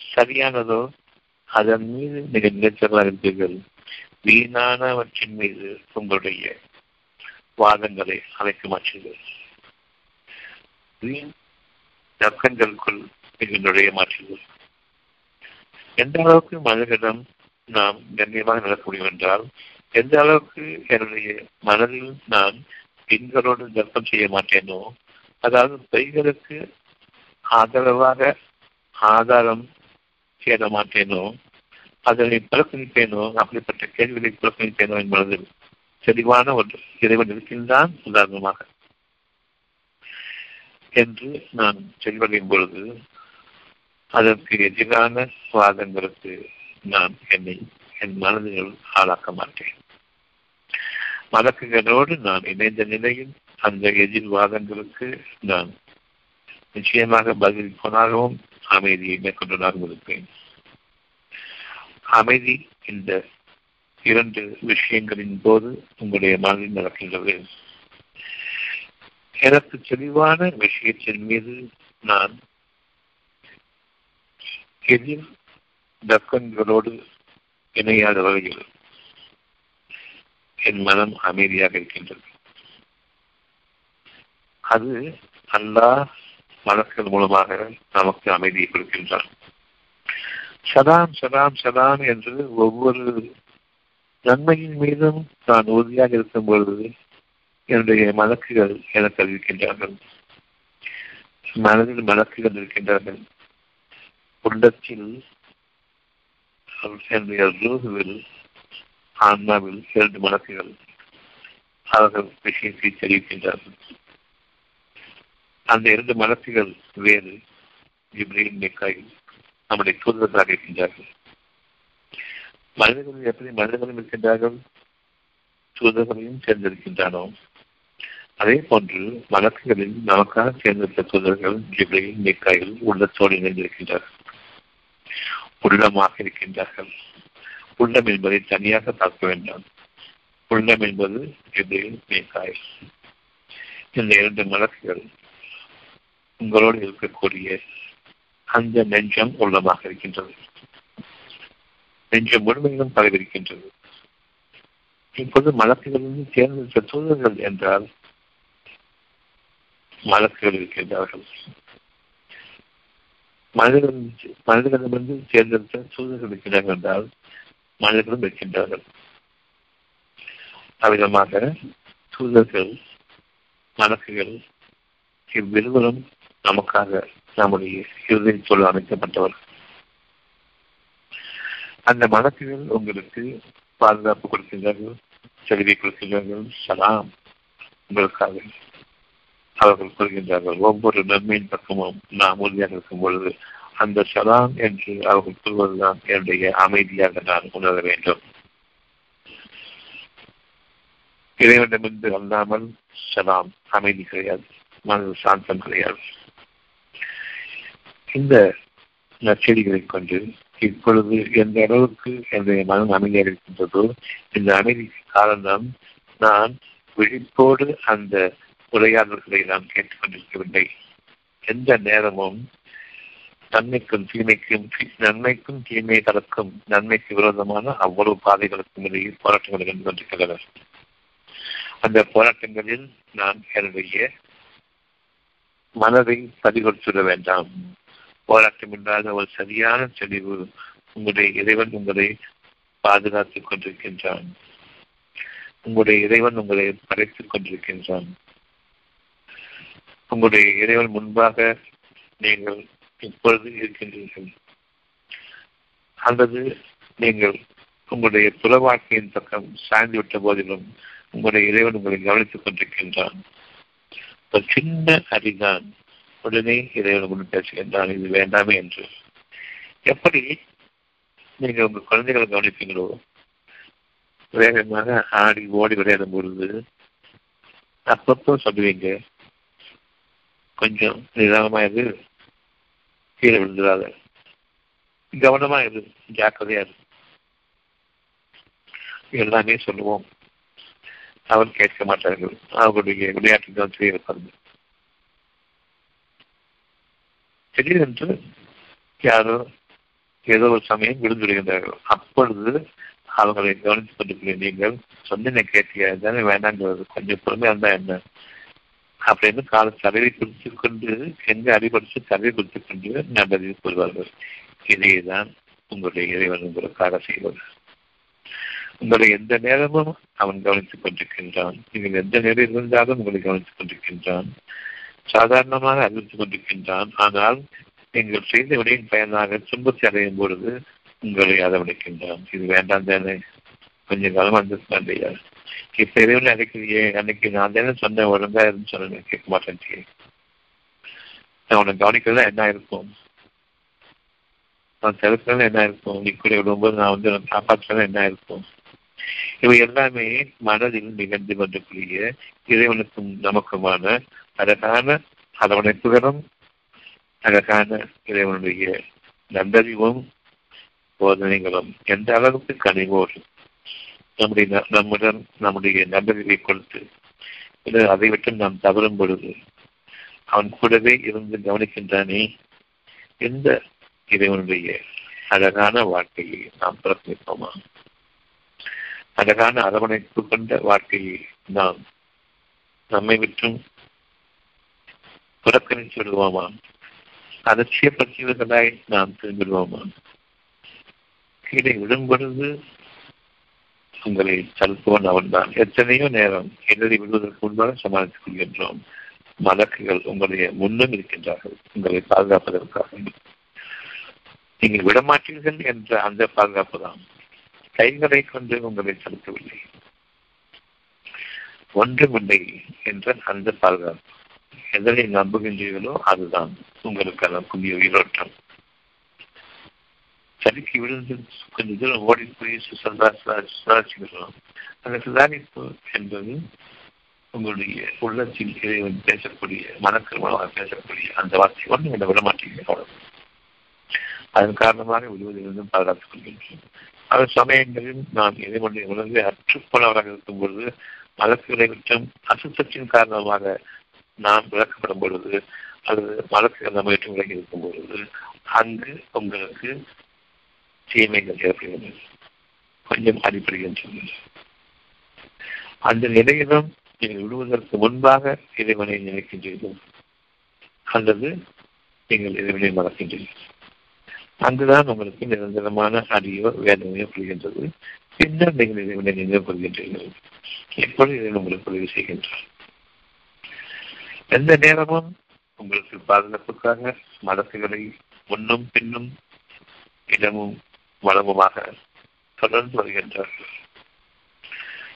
சரியானதோ அதன் மீது நீங்கள் நினைச்சவர்களாக இருப்பீர்கள். வீணானவற்றின் மீது உங்களுடைய வாதங்களை அழைக்க மாற்றீர்கள் வீண் தர்க்கங்களுக்குள் நீங்கள் நுழைய மாற்றீர்கள் எந்த அளவுக்கு மனிதனிடம் நாம் கண்ணியமாக நடக்க முடியும் என்றால் எந்த அளவுக்கு என்னுடைய மனதில் நான் பெண்களோடு தர்க்கம் செய்ய மாட்டேனோ அதாவது பெய்களுக்கு ஆதரவாக ஆதாரம் சேர மாட்டேனோ அதனை புறக்கணிப்பேனோ அப்படிப்பட்ட கேள்விகளை புறக்கணிப்பேனோ என்பது தெளிவான ஒன்று. இறைவன் இருக்கின்றான் உதாரணமாக. என்று நான் செல்வடையும் பொழுது அதற்கு எதிரான வாதங்களுக்கு நான் என்னை என் மனதில் ஆளாக்க மாட்டேன். வழக்குகளோடு நான் இணைந்த நிலையில் அந்த எதிர்வாதங்களுக்கு நான் நிச்சயமாக பதிலளிப்பதாகவும் அமைதியை மேற்கொண்டதாகவும் இருப்பேன். அமைதி இந்த இரண்டு விஷயங்களின் போது உங்களுடைய மனதில் நடக்கின்றது. எனக்கு தெளிவான விஷயத்தின் மீது நான் எதிர் டக்கன்களோடு இணையாத வகையில் என் மனம் அமைதியாக இருக்கின்றது. அது அல்லாஹ் மலக்கள் மூலமாக நமக்கு அமைதியை கொடுக்கின்றான் சதாம் சதாம் சதாம் என்று ஒவ்வொரு நன்மையின் மீதும் நான் உறுதியாக இருக்கும் பொழுது என்னுடைய மலக்குகள் எனக்கு அறிவிக்கின்றார்கள். மனதில் மலக்குகள் இருக்கின்றார்கள். உள்ளத்தில் என்னுடைய ரூகுவில் ஆன்மாவில் இரண்டு மலக்குகள் அவர்கள் விஷயத்தை தெரிவிக்கின்றார்கள். அந்த இரண்டு மலக்குகள் வேறு. இப்ரீம் மிக்காயில் நம்முடைய தூதர்களாக இருக்கின்றார்கள். மனிதர்கள் எப்படி மனிதர்களும் இருக்கின்றார்கள்? தூதர்களையும் சேர்ந்திருக்கின்றனோ அதே போன்று வழக்குகளில் நமக்காக சேர்ந்திருக்க தூதர்கள் ஜிப்ரையில் மிக்காயில் உள்ளத்தோடு இணைந்திருக்கின்றார்கள் உள்ளமாக இருக்கின்றார்கள். உள்ளம் என்பதை தனியாக பார்க்க வேண்டாம். உள்ளம் என்பது எதிரில் மிக்காயில் இந்த இரண்டு மலக்குகள் உங்களோடு இருக்கக்கூடிய அந்த நெஞ்சம் உள்ளமாக இருக்கின்றது. நெஞ்சம் முழுமையிலும் பரவிருக்கின்றது இப்போது மலக்குகளிலிருந்து தேர்ந்தெடுத்த தூதர்கள் என்றால் மலக்குகள் இருக்கின்றார்கள். மனிதர்கள் மனிதர்களிடமிருந்து தேர்ந்தெடுத்த தூதர்கள் இருக்கிறார்கள் என்றால் மனிதர்களும் இருக்கின்றார்கள். அவ்விதமாக தூதர்கள் மலக்குகள் இவ்விருவரும் நமக்காக நம்முடைய இறுதி சொல்ல அமைக்கப்பட்டவர்கள் அந்த மலக்குகள் உங்களுக்கு பாதுகாப்பு கொடுக்கின்றார்கள் செல்வி கொடுக்கின்றார்கள் சலாம் உங்களுக்காக. அவர்கள் கூறுகின்றார்கள் ஒவ்வொரு நன்மையின் பக்கமும் நாம் உறுதியாக இருக்கும் பொழுது அந்த சலாம் என்று அவர்கள் கூறுவதுதான் என்னுடைய அமைதியாக நான் உணர வேண்டும். இறைவனிடமிருந்து அல்லாமல் சலாம் அமைதி கிடையாது மனது சாந்தம் கிடையாது. இந்த நற்செய்திகளை கொண்டு இப்பொழுது எந்த அளவுக்கு என்னுடைய மனம் அமைதியாக இருக்கின்றதோ இந்த அமைதிக்கு காரணம் நான் விழிப்போடு அந்த உரையாடல்களை நான் கேட்டுக்கொண்டிருக்கவில்லை. எந்த நேரமும் நன்மைக்கும் தீமைக்கும் நன்மைக்கும் தீமை கலக்கும் நன்மைக்கு விரோதமான அவ்வளவு பாதைகளுக்கும் இடையே போராட்டங்கள் கண்டு கொண்டிருக்கின்றன. அந்த போராட்டங்களில் நான் என்னுடைய மனதை பதிகொடுத்துவிட வேண்டாம். போராட்டம் இல்லாத ஒரு சரியான தெளிவு உங்களுடைய இறைவன் உங்களை பாதுகாத்துக் கொண்டிருக்கின்றான். உங்களுடைய இறைவன் உங்களை படைத்துக் கொண்டிருக்கின்றான். உங்களுடைய இறைவன் முன்பாக நீங்கள் இப்பொழுது இருக்கின்றீர்கள். அல்லது நீங்கள் உங்களுடைய புற வாழ்க்கையின் பக்கம் சாய்ந்துவிட்ட போதிலும் உங்களுடைய இறைவன் உங்களை கவனித்துக் கொண்டிருக்கின்றான். ஒரு சின்ன அறிதான் உடனே இறைவனுடன் பேசுகின்றான் இது வேண்டாமே என்று. எப்படி நீங்கள் உங்கள் குழந்தைகளை கவனிப்பீங்களோ வேகமாக ஆடி ஓடி விளையாடும் பொழுது அப்பப்போ சொல்லுவீங்க கொஞ்சம் நிதானமாக இரு கீழே விழுந்துடாத கவனமாக இரு ஜாக்கிரதையாக இரு. எல்லாமே சொல்லுவோம். அவர் கேட்க மாட்டார்கள் அவர்களுடைய விளையாட்டு கவனத்திலே இருப்பார்கள் திடீரென்று யாரோ ஏதோ ஒரு சமயம் விழுந்துவிடுகின்றார்கள் அப்பொழுது அவர்களை கவனித்துக் கொண்டிருக்கிற நீங்கள் சொன்ன கேட்டியா? தானே வேண்டாங்கிறது கொஞ்சம் பொறுமையாக இருந்தால் என்ன? அப்படின்னு கால தலையை குறித்து கொண்டு எங்க அடிபடிச்சு தலையை குறித்து கொண்டு நல்லதை கூறுவார்கள் இதைதான் உங்களுடைய இறைவன் உங்களுக்காக செய்வது உங்களை எந்த நேரமும் அவன் கவனித்துக் கொண்டிருக்கின்றான். நீங்கள் எந்த நேரம் இருந்தாலும் உங்களை கவனித்துக் கொண்டிருக்கின்றான். சாதாரணமாக அறிவித்துக் கொண்டிருக்கின்றான். ஆனால் நீங்கள் செய்த விடையின் பயனாக துன்பத்தை அடையும் பொழுது உங்களை அரவணைக்கின்றான். இது வேண்டாம் தானே. கொஞ்சம் காலம் வந்திருக்கலாம் இல்லையா இப்ப இறைவன் அன்னைக்கு நான் தானே சொன்ன ஒழுங்கா இருந்து சொன்னேன் கேட்க மாட்டேன் நான் உன்னை கவனிக்கிறதா என்ன இருக்கும்? நான் தடுக்கிறதா என்ன இருக்கும்? நீ கூட விடும்போது நான் வந்து நான் காப்பாற்றுறதா என்ன இருக்கும்? இவை எல்லாமே மனதில் நிகழ்ந்து கொண்டிருக்கூடிய இறைவனுக்கும் நமக்குமான அழகான அரவணைப்புகளும் அழகான இறைவனுடைய நந்தறிவும் போதனைகளும் எந்த அளவுக்கு கனிவோடு நம்முடைய நம்முடன் நம்முடைய நபர்களை கொடுத்து அதை விட்டு நாம் தவறும் பொழுது அவன் கூடவே இருந்து கவனிக்கின்றானே எந்த இறைவனுடைய அழகான வாழ்க்கையை நாம் பிறப்பிப்போமா? அழகான அரவணைப்பு கொண்ட வாழ்க்கையை நாம் நம்மை விட்டும் புறக்கணித்து விடுவோமா? அலட்சியப்படுத்தியவர்களாய் நாம் திரும்பிடுவோமா கீழே விடும் பொழுது உங்களை தடுப்பவன் அவன்தான். எத்தனையோ நேரம் எதிரி விடுவதற்கு முன்பாக சமாளித்துக் கொள்கின்றோம். மலக்குகள் உங்களுடைய முன்னும் இருக்கின்றார்கள். உங்களை பாதுகாப்பதற்காக. நீங்கள் விடமாட்டீர்கள் என்ற அந்த பாதுகாப்பு தான். கைகளை கொண்டு உங்களை செலுத்தவில்லை ஒன்றுமில்லை என்ற அந்த பாதுகாப்பு. எதனை நம்புகின்றீர்களோ அதுதான் உங்களுக்கான புதிய உயிரோட்டம். சறுக்கி விழுந்து கொஞ்சம் தூரம் ஓடி போய் சுழற்சிக்கிறோம் அந்த சுதாரிப்பு என்பது உங்களுடைய உள்ளத்தில் இறைவன் பேசக்கூடிய மனக்கிரமமாக பேசக்கூடிய அந்த வார்த்தை ஒன்று என்ன விடமாட்டீங்க அவ்வளவு. அதன் காரணமாக விடுவதிலிருந்தும் பாதுகாத்துக் கொள்கின்றோம் அது சமயங்களில் நாம் இறைவனுடைய உணர்வை அற்றுப்போனவராக இருக்கும் பொழுது மலக்குகளை விட்டும் அசுத்தத்தின் காரணமாக நாம் விளக்கப்படும் பொழுது அல்லது மலக்குகள் நம்ம விட்டு விலகி இருக்கும் பொழுது அங்கு உங்களுக்கு தீமைகள் ஏற்படுகிறது. கொஞ்சம் அடிப்படுகின்றன அந்த நிலையிலும் நீங்கள் விடுவதற்கு முன்பாக இறைவனை நினைக்கின்றீர்கள். அல்லது நீங்கள் இறைவனை மறக்கின்றீர்கள். அங்குதான் உங்களுக்கு நிரந்தரமான அறியோ வேதனையோ புரிகின்றது. பின்னர் நீங்கள் இறைவனை நினைவு கொள்கின்றீர்கள். எப்பொழுது இதை உங்களுக்கு உதவி செய்கின்றார் எந்த நேரமும் உங்களுக்கு பாதுகாப்புக்காக மதத்துகளை முன்னும் பின்னும் இடமும் வளமுமாக தொடர்ந்து வருகின்றார்கள்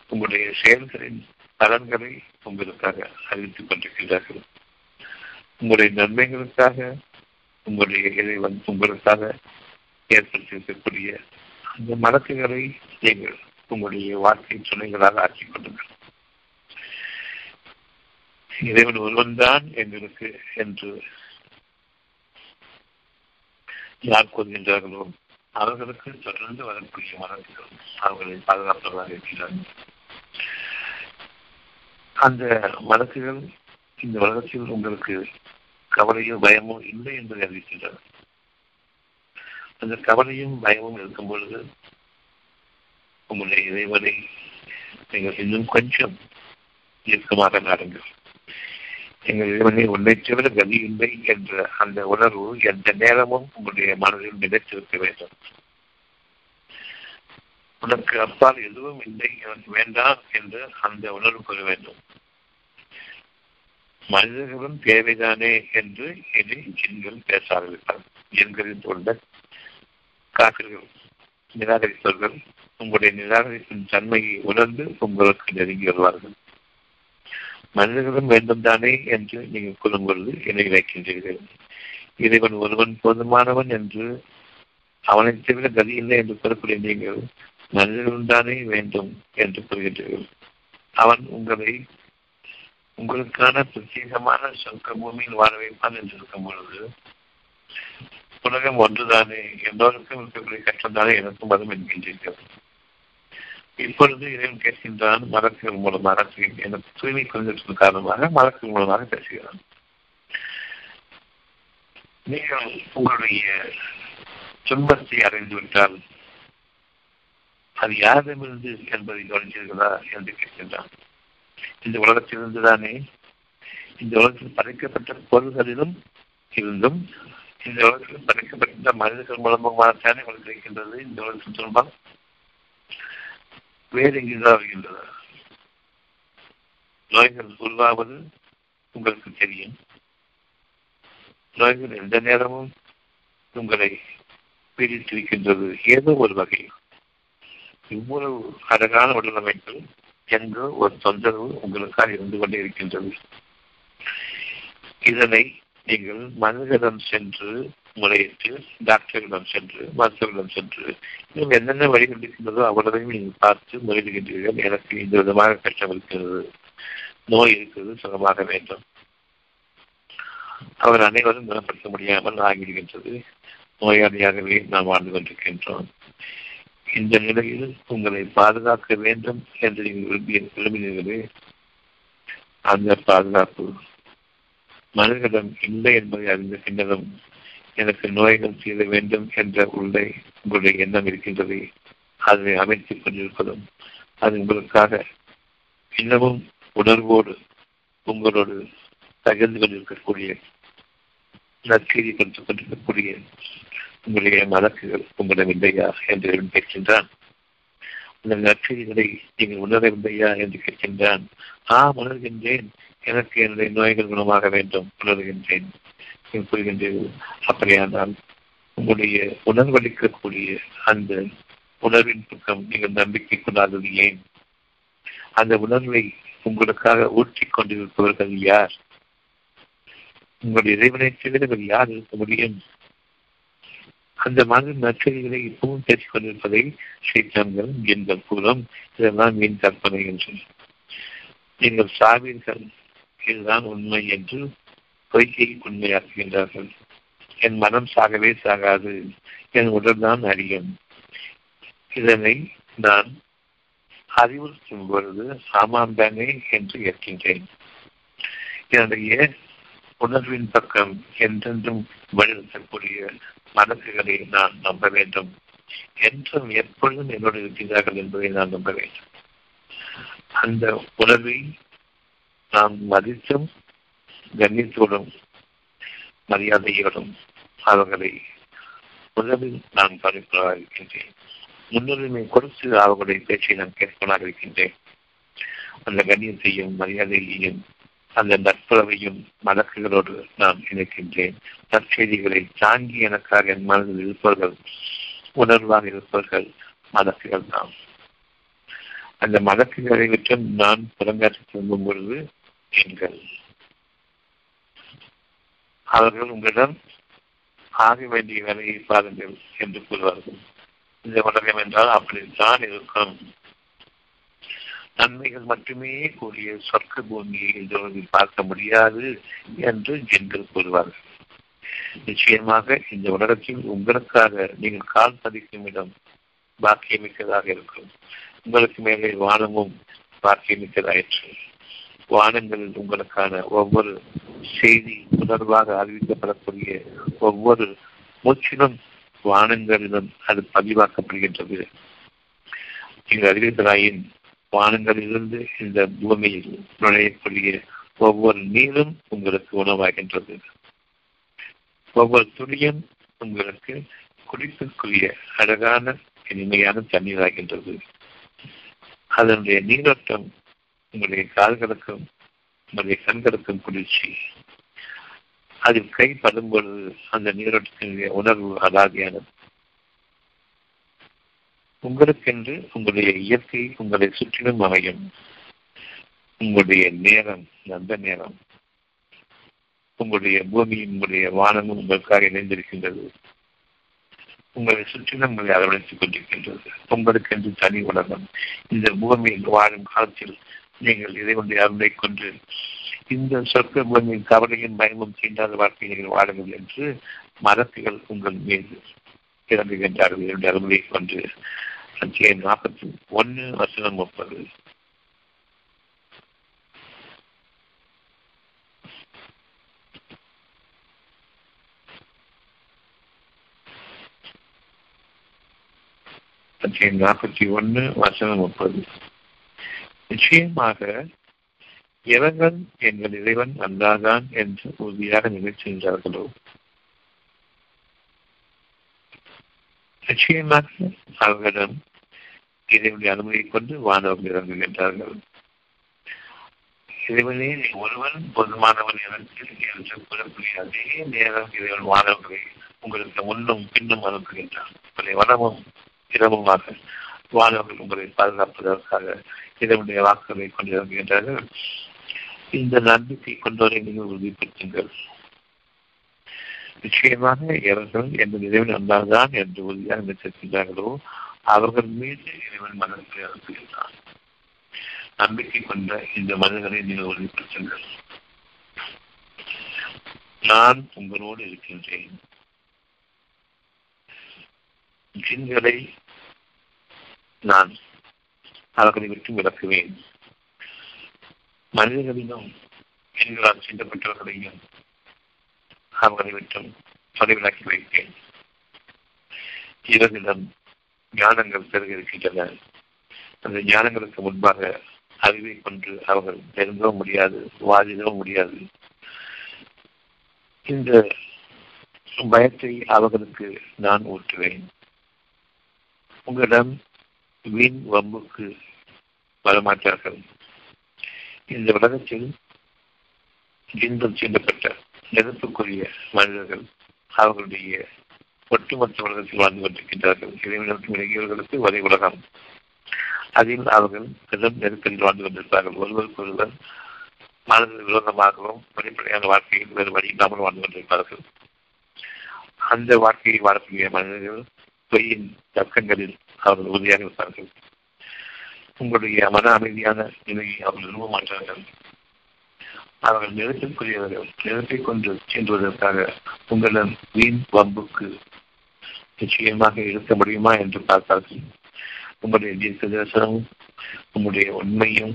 உங்களுடைய செயல்களின் பலன்களை உங்களுக்காக அறிவித்துக் கொண்டிருக்கின்றார்கள். உங்களுடைய நன்மைகளுக்காக உங்களுடைய இறைவன் உங்களுக்காக ஏற்படுத்தியிருக்கக்கூடிய அந்த மலக்குகளை நீங்கள் உங்களுடைய வாழ்க்கை துணைகளாக ஆக்கிக் கொள்ளுங்கள். இறைவன் ஒருவன்தான் எங்களுக்கு என்று யார் கூறுகின்றார்களோ அவர்களுக்கு தொடர்ந்து வரக்கூடிய மனதில் அவர்களை பாதுகாப்பதாக இருக்கிறார்கள். அந்த வழக்குகள் இந்த உலகத்தில் உங்களுக்கு கவலையோ பயமோ இல்லை என்பதை அறிவிக்கின்றன அந்த கவலையும் பயமும் இருக்கும் பொழுது உங்களுடைய இறைவனை நீங்கள் இன்னும் கொஞ்சம் இறுக்கமாக நாடுங்கள். எங்கள் இறைவனை உன்னை தவிர கதி இல்லை என்ற அந்த உணர்வு எந்த நேரமும் உங்களுடைய மனதில் நிலைத்திருக்க வேண்டும். உனக்கு அப்பால் எதுவும் இல்லை எனக்கு வேண்டாம் என்று அந்த உணர்வு பெற வேண்டும். மனிதர்களும் தேவைதானே என்று இனி ஜின்கள் பேச ஆரம்பித்தார் ஜின்களில் உள்ள காப்பிர்கள் நிராகரித்தவர்கள் உங்களுடைய நிராகரிப்பின் தன்மையை உணர்ந்து உங்களுக்கு நெருங்கி வருவார்கள். மனிதர்களும் வேண்டும் தானே என்று நீங்கள் கூறும் பொழுது என்னை வைக்கின்றீர்கள். இறைவன் ஒருவன் போதுமானவன் என்று அவனை தவிர கதி இல்லை என்று கூறக்கூடிய நீங்கள் மனிதர்களும் தானே வேண்டும் என்று கூறுகின்றீர்கள். அவன் உங்களை உங்களுக்கான பிரத்யேகமான சொர்க்க பூமியில் வாழ வைப்பான் என்று இருக்கும் பொழுது உலகம் ஒன்றுதானே? எல்லோருக்கும் இருக்கக்கூடிய கஷ்டம் தானே எனக்கும் மதம் என்கின்றீர்கள். இப்பொழுது இறைவன் கேட்கின்றான் மலக்குகள் மூலமாக என தூய்மை குறைந்ததற்கு காரணமாக மலக்குகள் மூலமாக பேசுகிறான். நீங்கள் உங்களுடைய துன்பத்தை அடைந்து விட்டால் அது யாரிடமிருந்து என்பதை கவனித்தீர்களா என்று கேட்கின்றான். இந்த உலகத்திலிருந்து தானே இந்த உலகத்தில் படைக்கப்பட்ட பொருள்களிலும் இருந்தும் இந்த உலகத்தில் படைக்கப்பட்ட மனிதர்கள் மூலமாக தானே உங்களுக்கு இருக்கின்றது இந்த உலகத்தில் துன்பம்? வேறு எங்குதான் வருகின்றது நோய்கள் உருவாவது உங்களுக்கு தெரியும். நோய்கள் எந்த நேரமும் உங்களை பீடித்திருக்கின்றது ஏதோ ஒரு வகையில். இவ்வளவு அழகான உடலமைப்பு என்ற ஒரு தொந்தரவு உங்களுக்காக இருந்து கொண்டே இருக்கின்றது. இதனை நீங்கள் மனிதர்களிடம் சென்று முறையிட்டு டாக்டர்களிடம் சென்று மருத்துவரிடம் சென்று இன்னும் என்னென்ன வழிகள் இருக்கின்றதோ அவ்வளவையும் நீங்கள் பார்த்து முறையிடுகின்றீர்கள். எனக்கு இந்த விதமாக கஷ்டம் இருக்கிறது நோய் இருக்கிறது சுகமாக வேண்டும். அவர் அனைவரும் குணப்படுத்த முடியாமல் ஆகிவிடுகின்றது நோயாளியாகவே நாம் வாழ்ந்து கொண்டிருக்கின்றோம். இந்த நிலையில் உங்களை பாதுகாக்க வேண்டும் என்று நீங்கள் விரும்பிய விரும்பினீர்களே அந்த பாதுகாப்பு மனிதர்களிடம் இல்லை என்பதை அறிந்த பின்னரும் எனக்கு நோய்கள் தீர வேண்டும் என்ற உள்ளே உங்களுடைய எண்ணம் இருக்கின்றது. அதனை அமைத்துக் கொண்டிருப்பதும் அது உங்களுக்காக இன்னமும் உணர்வோடு உங்களோடு தகர்ந்து கொண்டிருக்கக்கூடிய நற்செய்தி கொடுத்துக் கொண்டிருக்கக்கூடிய உங்களுடைய மலக்குகள் உங்களிடம் இல்லையா என்று கேட்கின்றான். அந்த நற்செய்திகளை நீங்கள் உணரவில்லையா என்று கேட்கின்றான். ஆ உணர்கின்றேன். எனக்கு என்னுடைய நோய்கள் குணமாக வேண்டும் உணர்கின்றேன். புரிகின்றீர்கள் அப்படியானால் உங்களுடைய உணர்வளிக்கக்கூடிய அந்த உணர்வின் பக்கம் நீங்கள் நம்பிக்கை கொள்ளாதது ஏன்? அந்த உணர்வை உங்களுக்காக ஊற்றிக் கொண்டிருப்பவர்கள் யார்? உங்கள் இறைவனை தவிர யார் இருக்க முடியும்? அந்த மாதிரி நற்செய்திகளை இப்பவும் பேசிக் கொண்டிருப்பதை சைத்தான்கள் எங்கள் கூறும். இதெல்லாம் மீன் கற்பனை என்று. நீங்கள் சாவீர்கள் இதுதான் உண்மை என்று பொய்க்கை உண்மையாக்குகின்றார்கள். என் மனம் சாகவே சாகாது. என் உடல் தான் அறியும் இதனை நான் அறிவுறுத்தும் பொழுது ஆமாம் தானே என்று ஏற்கின்றேன் என்னுடைய உணர்வின் பக்கம் என்றென்றும் வலியுறுத்தக்கூடிய மனசுகளை நான் நம்ப வேண்டும். என்றும் எப்பொழுதும் என்னோடு இருக்கிறார்கள் என்பதை நான் நம்ப வேண்டும். அந்த உணர்வை நாம் மதித்தும் கண்ணியத்தோடும் மரியாதையோடும் அவர்களை முதலில் நான் கவனிப்பதாக இருக்கின்றேன். முன்னுரிமை கொடுத்து அவர்களுடைய பேச்சை நான் கேட்பதாக இருக்கின்றேன். அந்த கண்ணியத்தையும் மரியாதையையும் அந்த நட்புறவையும் மலக்குகளோடு நான் இணைக்கின்றேன். நற்செய்திகளை தாங்கி எனக்காக என் மனதில் இருப்பவர்கள் உணர்வாக இருப்பவர்கள் மலக்குகள் தான் அந்த மலக்குகளை விட்டும் நான் புறங்காற்றி திரும்பும் பொழுது எங்கள் அவர்கள் உங்களிடம் ஆக வேண்டிய வேலையை பாருங்கள் என்று கூறுவார்கள். இந்த உலகம் என்றால் அப்படித்தான் இருக்கும். நன்மைகள் மட்டுமே கூடிய சொர்க்க பூமியை இந்த உலகில் பார்க்க முடியாது என்று ஜென்கள் கூறுவார்கள். நிச்சயமாக இந்த உலகத்தில் உங்களுக்காக நீங்கள் கால் பதிக்கும் இடம் பாக்கியமிக்கதாக இருக்கும். உங்களுக்கு மேலே வானமும் பாக்கியமிக்கதாயிற்று. வானங்களில் உங்களுக்கான ஒவ்வொரு செய்தி உணர்வாக அறிவிக்கப்படக்கூடிய ஒவ்வொரு மூச்சிலும் வானங்களிலும் அது பதிவாக்கப்படுகின்றது. நீங்கள் அறிவித்தராயின் வானங்களிலிருந்து இந்த பூமியில் நுழையக்கூடிய ஒவ்வொரு நீரும் உங்களுக்கு உணவாகின்றது. ஒவ்வொரு துளியும் உங்களுக்கு குடிப்பிற்குரிய அழகான இனிமையான தண்ணீராகின்றது. அதனுடைய நீரோட்டம் உங்களுடைய கால்களுக்கும் உங்களுடைய கண்களுக்கும் குளிர்ச்சி. அதில் கை படும் பொழுது அந்த நீரோட்டத்தினுடைய உணர்வு அலாதியானது. உங்களுக்கென்று உங்களுடைய இயற்கை உங்களை சுற்றிலும் அமையும். உங்களுடைய நேரம் நல்ல நேரம். உங்களுடைய பூமி உங்களுடைய வானமும் உங்களுக்காக இணைந்திருக்கின்றது. உங்களை சுற்றிலும் உங்களை அரவணைத்துக் கொண்டிருக்கின்றது. உங்களுக்கு என்று தனி உலகம். இந்த பூமியில் வாழும் காலத்தில் நீங்கள் இதை கொண்டு அருளை கொண்டு இந்த சொற்க பூமியின் கவலையின் பயமும் தீண்டாத வாழ்க்கையை நீங்கள் வாழுங்கள் என்று மரத்துகள் உங்கள் மீது இறங்குகின்றார்கள் என்னுடைய அருளை கொண்டு அத்தியாயம் நாற்பத்தி ஒன்று வசனம் முப்பது. அத்தியாயம் நாற்பத்தி ஒன்று வசனம் முப்பது. நிச்சயமாக இவர்கள் எங்கள் இறைவன் அல்லாதான் என்று உறுதியாக நிகழ்ச்சிகின்றார்களோ நிச்சயமாக அவர்களிடம் இறைவனுடைய அனுமதி கொண்டு வானவர்கள் இறங்குகின்றார்கள் இறைவனே நீ ஒருவன் பொதுமானவன் எனக்கு என்று கூறக்கூடிய அதே நேரம் இறைவன் வானவர்களை உங்களுக்கு முன்னும் பின்னும் அனுப்புகின்றான். உங்களை வனமும் இரவுமாக வானவர்கள் உங்களை பாதுகாப்பதற்காக இதனுடைய வாக்குகளை கொண்டிருக்கின்றார்கள். இந்த நம்பிக்கை கொண்டவரை நீங்கள் உறுதிப்படுத்துங்கள். நிச்சயமாக இவர்கள் எந்த இறைவன் வந்தால்தான் என்று உறுதியாக நினைத்திருக்கின்றார்களோ அவர்கள் மீது இறைவன் மனத்தை அனுப்புகின்றான் நம்பிக்கை கொண்ட இந்த மனிதர்களை நீங்கள் உறுதிப்படுத்துங்கள். நான் உங்களோடு இருக்கின்றேன். ஜின்களை நான் அவர்களை விட்டு விளக்குவேன். மனிதர்களிலும் பெண்களால் சிந்தப்பட்டவர்களையும் அவர்களை விட்டும் தொலைவிலக்கி வைப்பேன். இவர்களிடம் ஞானங்கள் பெருகிருக்கின்றன. அந்த ஞானங்களுக்கு முன்பாக அறிவை கொண்டு அவர்கள் நெருங்கவும் முடியாது வாதிடவும் முடியாது. இந்த பயத்தை அவர்களுக்கு நான் ஊற்றுவேன் உங்களிடம் வீண் வம்புக்கு வரமாட்டார்கள் இந்த உலகத்தில் இன்பம் சீண்டப்பட்ட நெருப்புக்குரிய மனிதர்கள் அவர்களுடைய ஒட்டுமொத்த உலகத்தில் வாழ்ந்து கொண்டிருக்கின்றார்கள். இறைவனுக்கு விலகியவர்களுக்கு வரை உலகம். அதில் அவர்கள் பெரும் நெருக்கடியில் வாழ்ந்து கொண்டிருப்பார்கள். ஒருவருக்கு ஒருவர் மனது விரோதமாகவும் வெளிப்படையான வாழ்க்கையில் வேறு வழி இல்லாமல் வாழ்ந்து கொண்டிருப்பார்கள். அந்த வாழ்க்கையை வாழக்கூடிய மனிதர்கள் பொய்யின் தர்க்கங்களில் அவர்கள் உறுதியாக இருப்பார்கள் உங்களுடைய மன அமைதியான நிலையை அவர்கள் விரும்ப மாட்டார்கள் அவர்கள் நிறுத்தக்கூடியவர்கள் நிறுத்தை கொண்டு சென்றுவதற்காக உங்களிடம் வீண் வம்புக்கு நிச்சயமாக இருக்க முடியுமா என்று பார்த்தார்கள். உங்களுடைய தீர்க்க தரிசனமும் உங்களுடைய உண்மையும்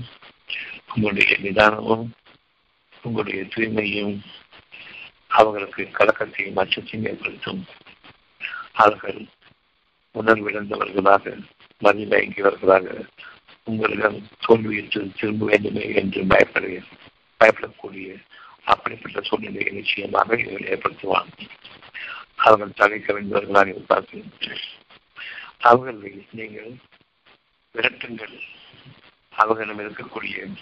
உங்களுடைய நிதானமும் உங்களுடைய தூய்மையும் அவர்களுக்கு கலக்கத்தையும் அச்சத்தையும் ஏற்படுத்தும். அவர்கள் உணர்விழந்தவர்களாக மதிமயங்கியவர்களாக உங்களிடம் தோல்வியிட்டு திரும்ப வேண்டுமே என்று பயப்பட பயப்படக்கூடிய அப்படிப்பட்ட சூழ்நிலையை நிச்சயமாக இவர்கள் ஏற்படுத்துவான். அவர்கள் தலை கவிழ்ந்தவர்களாக இருப்பார்கள். அவர்களை நீங்கள் விரட்டுங்கள். அவர்களிடம் இருக்கக்கூடிய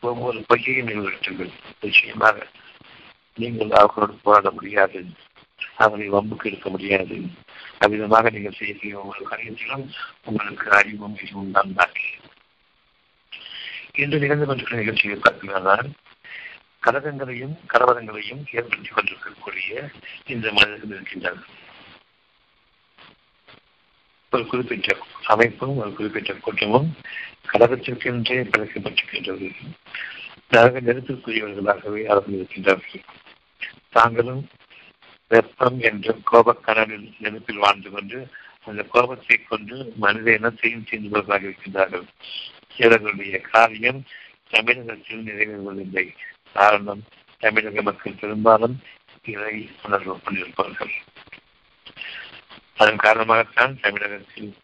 ஒவ்வொரு பொய்யையும் நீங்கள் விரட்டுங்கள். நிச்சயமாக நீங்கள் அவர்களோடு போராட முடியாது. அவர்களை வம்புக்கு எடுக்க முடியாது. அவ்விதமாக நீங்கள் செய்யக்கூடிய ஒவ்வொரு காரியத்திலும் உங்களுக்கு அறிவும் மிகவும் தான் பாக்கி இன்று நிகழ்ந்து கொண்டிருக்கிற நிகழ்ச்சியை பார்த்தீங்கன்னா கலகங்களையும் கலவரங்களையும் ஏற்படுத்திக் கொண்டிருக்கக்கூடிய இந்த மனிதர்கள் இருக்கின்றனர் ஒரு குறிப்பிட்ட அமைப்பும் ஒரு குறிப்பிட்ட கூட்டமும் கலகத்திற்கென்றே பிழைக்கப்பட்டிருக்கின்றது நரக நெருப்பிற்குரியவர்களாகவே அவர்கள் இருக்கின்றார்கள். தாங்களும் வெப்பம் என்றும் கோபக்கடலில் நெருப்பில் வாழ்ந்து கொண்டு அந்த கோபத்தை கொண்டு மனித இனத்தையும் செய்தவர்களாக இருக்கின்றார்கள்? இவர்களுடைய காரியம் தமிழகத்தில் நிறைவேறுவதில்லை. காரணம் தமிழக மக்கள் பெரும்பாலும் இறை உணர்வு கொண்டிருப்பார்கள். அதன் காரணமாகத்தான் தமிழகத்தில்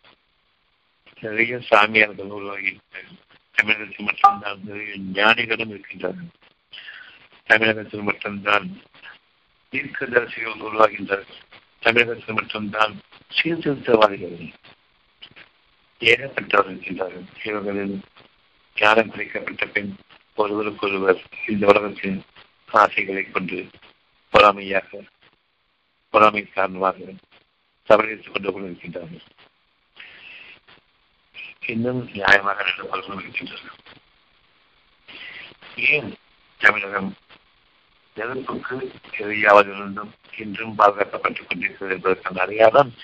நிறைய சாமியார்கள் உருவாகி தமிழகத்தில் மட்டும்தான் நிறைய ஞானிகளும் இருக்கின்றார்கள். தமிழகத்தில் மட்டும்தான் தீர்க்கதரிசிகள் உருவாகின்றார்கள். தமிழகத்தில் மட்டும்தான் சீர்திருத்தவாதிகள். ஏகப்பட்டவர் இருக்கின்றார்கள். இவர்களில் ஞானம் கிடைக்கப்பட்ட பின் ஒருவருக்கொருவர் இந்த உலகத்தின் ஆசைகளை கொண்டு பொறாமையாக பொறாமை காரணமாக தவறித்துக் கொண்டு கொண்டிருக்கின்றார்கள் இன்னும் நியாயமாக நடந்து கொண்டு இருக்கின்றார்கள் ஏன் தமிழகம் நெருப்புக்கு எதிரியாவதிலிருந்தும் இன்றும் பாதுகாக்கப்பட்டுக் கொண்டிருக்கிறது என்பதற்கான அடையாளம்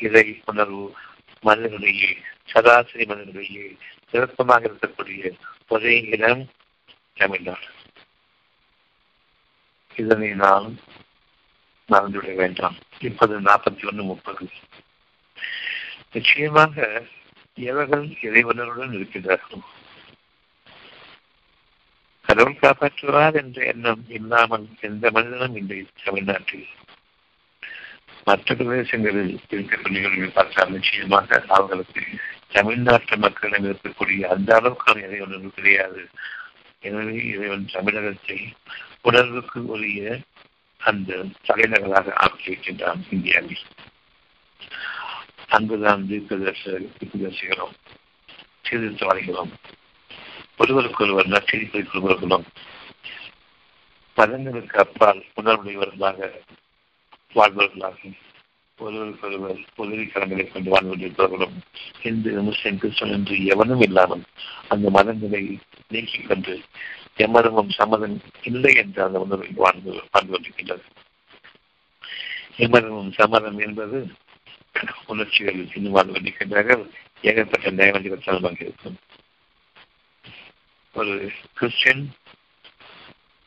இதை உணர்வு மனிதனுடைய சராசரி மனிதனுடைய சிறப்பமாக இருக்கக்கூடிய ஒரே இடம் தமிழ்நாடு. இதனை நாம் மறந்துவிட வேண்டாம். இப்போது நாற்பத்தி ஒன்று முப்பது. நிச்சயமாக எவர்கள் இறைவனருடன் இருக்கின்றார்கள் கடவுள் காப்பாற்றுவார் என்ற எண்ணம் இல்லாமல் எந்த மனிதனும் இல்லை தமிழ்நாட்டில் மற்ற பிரதேசங்களில் இருக்கக்கூடிய பார்த்தால் நிச்சயமாக அவர்களுக்கு தமிழ்நாட்டு மக்களிடம் இருக்கக்கூடிய அந்த அளவுக்கான இறைவன் கிடையாது எனவே இறைவன் தமிழகத்தை உணர்வுக்கு உரிய அந்த தலைநகராக ஆக்கி வைக்கின்றான் இந்தியாவில். அங்குதான் தீர்க்கதர்சிகளும் சீர்திருத்தவாதிகளும் ஒருவருக்கொருவர் நச்சரிப்பை கொள்வர்களும் பதங்களுக்கு அப்பால் உணர்வுடையவர்களாக வாழ்வர்களாகும் ஒருவருக்கொருவர் உதவி கடன்களை கொண்டு வாழ்ந்து கொண்டிருப்பவர்களும் இந்து முஸ்லிம் கிறிஸ்தவன் என்று எவனும் இல்லாமல் அந்த மதங்களை நீக்கிக் கொண்டு எம்மதமும் சம்மதம் இல்லை என்ற அந்த உணர்வை வாழ்ந்து வாழ்ந்து கொண்டிருக்கின்றது. எம்மதமும் சம்மதம் என்பது உணர்ச்சிகள் இன்னும் வாழ்ந்து கொண்டிருக்கின்றார்கள். ஏகப்பட்ட நியாயவண்டிகள் சமமாக இருக்கும். ஒரு கிறிஸ்டியன்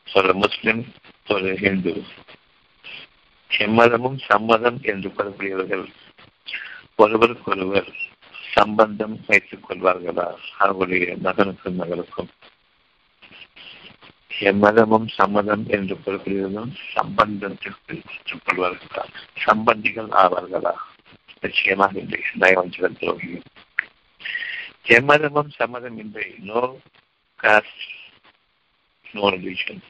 ஒரு முஸ்லிம் ஒரு ஹிந்து எம்மதமும் சம்மதம் என்று கூறக்கூடியவர்கள் ஒருவருக்கொருவர் சம்பந்தம் வைத்துக் கொள்வார்களா? அவருடைய மகனுக்கும் மகளுக்கும். எம்மதமும் சம்மதம் என்று கூறக்கூடியவர்களும் சம்பந்தத்திற்கு வைத்துக் கொள்வார்களா? சம்பந்திகள் ஆவார்களா? நிச்சயமாக இல்லை நயவஞ்சகன் துரோகியும் எம்மதமும் சம்மதம் இன்றி நோ caste நோ ரிலீஜன்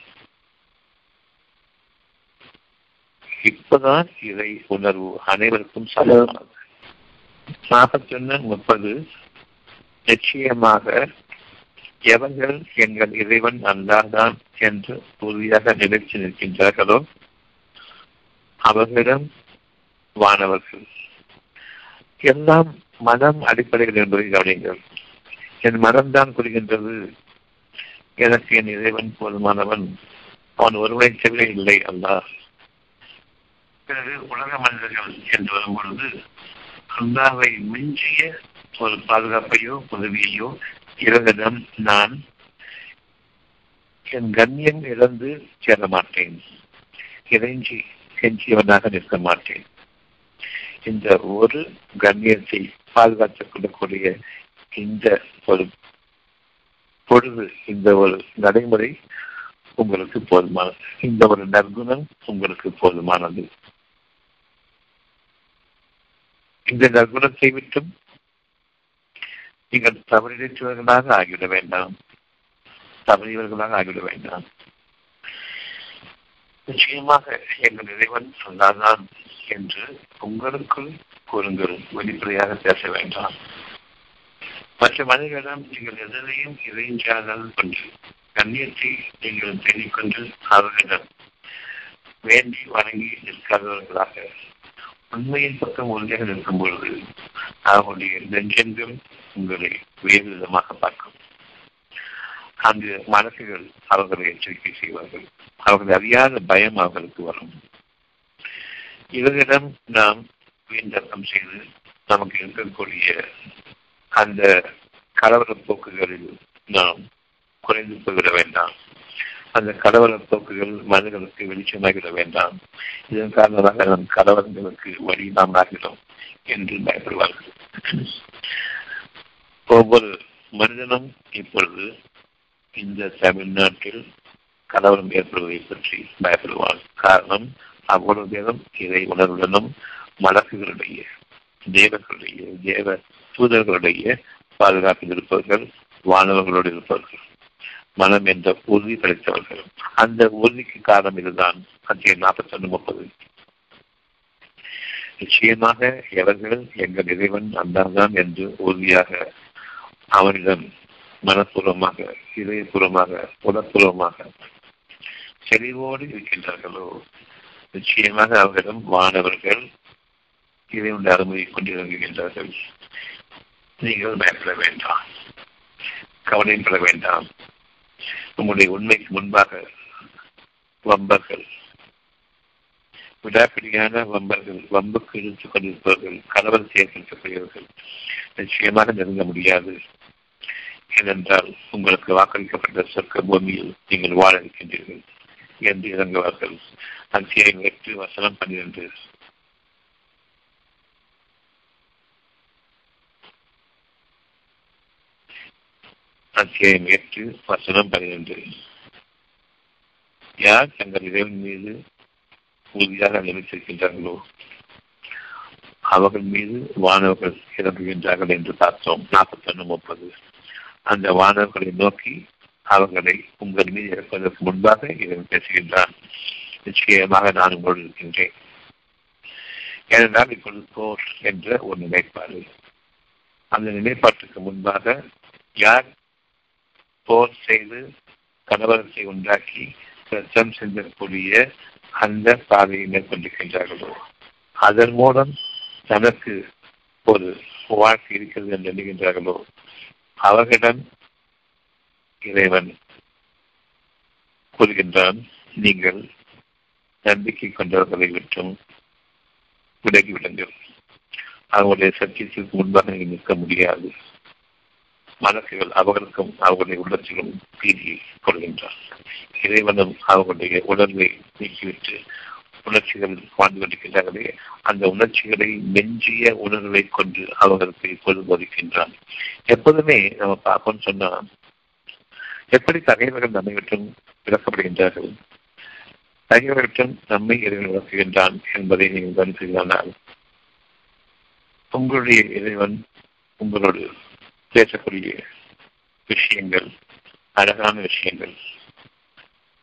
இப்பதான் இறை உணர்வு அனைவருக்கும் சமமானது நாற்பத்தி ஒன்று முப்பது. நிச்சயமாக எவர்கள் எங்கள் இறைவன் அல்லாதான் என்று உறுதியாக நிலைத்து நிற்கின்றார்களோ அவர்களிடம் வானவர்கள். எல்லாம் மதம் அடிப்படையில் என்பதை கவனிங்கள் என் மதம்தான் கூறுகின்றது எனக்கு என் இறைவன் போதுமானவன் அவன் ஒருவனை தவிர இல்லை அல்லார் பிறகு உலக மனிதர்கள் என்று வரும்பொழுது அல்லாவை மிஞ்சிய ஒரு பாதுகாப்பையோ உதவியையோ இவர்களிடம் நான் என் கண்ணியம் இழந்து சேர மாட்டேன் இறைஞ்சி கெஞ்சியவனாக நிற்க மாட்டேன் இந்த ஒரு கண்ணியத்தை பாதுகாத்துக் கொள்ளக்கூடிய இந்த ஒரு பொழுது இந்த ஒரு நடைமுறை உங்களுக்கு போதுமானது இந்த ஒரு நற்குணம் உங்களுக்கு போதுமானது. இந்த நற்குணத்தை விட்டும் நீங்கள் தவறிழைத்தவர்களாக ஆகிவிட வேண்டாம். தவறியவர்களாக ஆகிவிட வேண்டாம். நிச்சயமாக எங்கள் இறைவன் சொன்னார்தான் என்று உங்களுக்குள் கூறுங்கள். வெளிப்படையாக பேச வேண்டாம். மற்ற மனிதர்களிடம் நீங்கள் எதனையும் இறைஞ்சாதல் கொண்டு கண்ணியத்தை நீங்கள் தேடிக்கொண்டு அவர்களிடம் வேண்டி வணங்கி நிற்காதவர்களாக. உண்மையின் பக்கம் உறுதியாக நிற்கும் பொழுது அவர்களுடைய நெஞ்சென்றும் உங்களை வேறு விதமாக பார்க்கும். அங்கு மனசுகள் அவர்களை எச்சரிக்கை செய்வார்கள். அவர்கள் அறியாத பயம் அவர்களுக்கு வரும். இவர்களிடம் நாம் வீண்டக்கம் செய்து நமக்கு இருக்கக்கூடிய அந்த கலவர போக்குகளில் நாம் குறைந்து போய்விட வேண்டாம். அந்த கலவர போக்குகள் மனிதர்களுக்கு வெளிச்சமாகிவிட வேண்டாம். இதன் காரணமாக நம் கலவரங்களுக்கு வழி நாம் ஆகிறோம் என்று பயப்படுவார்கள். ஒவ்வொரு மனிதனும் இப்பொழுது இந்த தமிழ்நாட்டில் கலவரம் ஏற்படுவதை பற்றி பயப்படுவான் காரணம் அவ்வளவு பேரும் இதை உணர்வுடனும் மலக்குகளுடைய தேவர்களுடைய தேவ தூதர்களுடைய பாதுகாப்பில் இருப்பவர்கள் வானவர்களோடு இருப்பவர்கள் மனம் என்ற உறுதி கிடைத்தவர்கள். அந்த உறுதிக்கு காரணம் இதுதான். அத்தியம் நாற்பத்தி ஒன்று முப்பது. நிச்சயமாக எவர்கள் எங்கள் இறைவன் அந்தான்தான் என்று உறுதியாக அவனிடம் மனப்பூர்வமாக இதயபூர்வமாக உடற்பூர்வமாக தெளிவோடு இருக்கின்றார்களோ? நிச்சயமாக அவர்களிடம் மாணவர்கள் இறைவனுடைய அனுமதி கொண்டிருக்கின்றார்கள் நீங்கள் பயப்பட வேண்டாம். கவலைப்பட வேண்டாம். உங்களுடைய உண்மைக்கு முன்பாக வம்பர்கள் விடாப்பிடியான வம்பர்கள் வம்புக்கு இழுத்துக் கொண்டிருப்பவர்கள் கணவன் செயல்படுத்தக்கூடியவர்கள் நிச்சயமாக நெருங்க முடியாது. ஏனென்றால் உங்களுக்கு வாக்களிக்கப்பட்ட சொர்க்க பூமியில் நீங்கள் வாழ இருக்கின்றீர்கள் என்று இறங்குவார்கள். அத்தியாயம் எட்டு வசனம் பன்னிரண்டு. அத்தியாயம் எட்டு வசனம் பன்னிரண்டு யார் தங்கள் இதழ் மீது உறுதியாக நினைத்திருக்கின்றார்களோ அவர்கள் மீது வானவர்கள் இறங்குகின்றார்கள் என்று பார்த்தோம். நாற்பத்தி ஒன்று முப்பது. அந்த வானவர்களை நோக்கி அவர்களை உங்கள் மீது இறப்பதற்கு முன்பாக இறைவன் பேசுகின்றான். நிச்சயமாக நான் உங்களோடு இருக்கின்றேன். ஏனென்றால் இப்பொழுது போர் என்ற ஒரு நிலைப்பாடு. அந்த நிலைப்பாட்டுக்கு முன்பாக யார் போர் செய்து கலவரத்தை உண்டாக்கி சத்தம் சென்றக்கூடிய அந்த பாதையை மேற்கொண்டிருக்கின்றார்களோ. அதன் மூலம் தனக்கு ஒரு வாழ்க்கை இருக்கிறது என்று எண்ணுகின்றார்களோ. அவர்களிடம் இறைவன் கூறுகின்றான் நீங்கள் நம்பிக்கை கொண்டவர்களை விட்டும் விலகிவிடுங்கள். அவங்களுடைய சத்தியத்திற்கு முன்பாக நீங்கள் நிற்க முடியாது. மனசுகள் அவர்களுக்கும் அவர்களுடைய உள்ளத்திலும் பீதியை கொள்கின்றார். இறைவனும் அவர்களுடைய உணர்வை நீக்கிவிட்டு உணர்ச்சிகள் வாழ்ந்து கொண்டிருக்கின்றார்களே அந்த உணர்ச்சிகளை மெஞ்சிய உணர்வை கொண்டு அவர்களுக்கு இப்போது போதிக்கின்றான். எப்போதுமே நம்ம பார்ப்போம்னு சொன்னா எப்படி தகைவர்கள் நம்மை விட்டும் விளக்கப்படுகின்றார்கள் தகைவர்களும் நம்மை இறைவன் விளக்குகின்றான் என்பதை நீங்கள் கவனித்தீர்களானால் உங்களுடைய இறைவன் உங்களோடு பேசக்கூடிய விஷயங்கள் அழகான விஷயங்கள்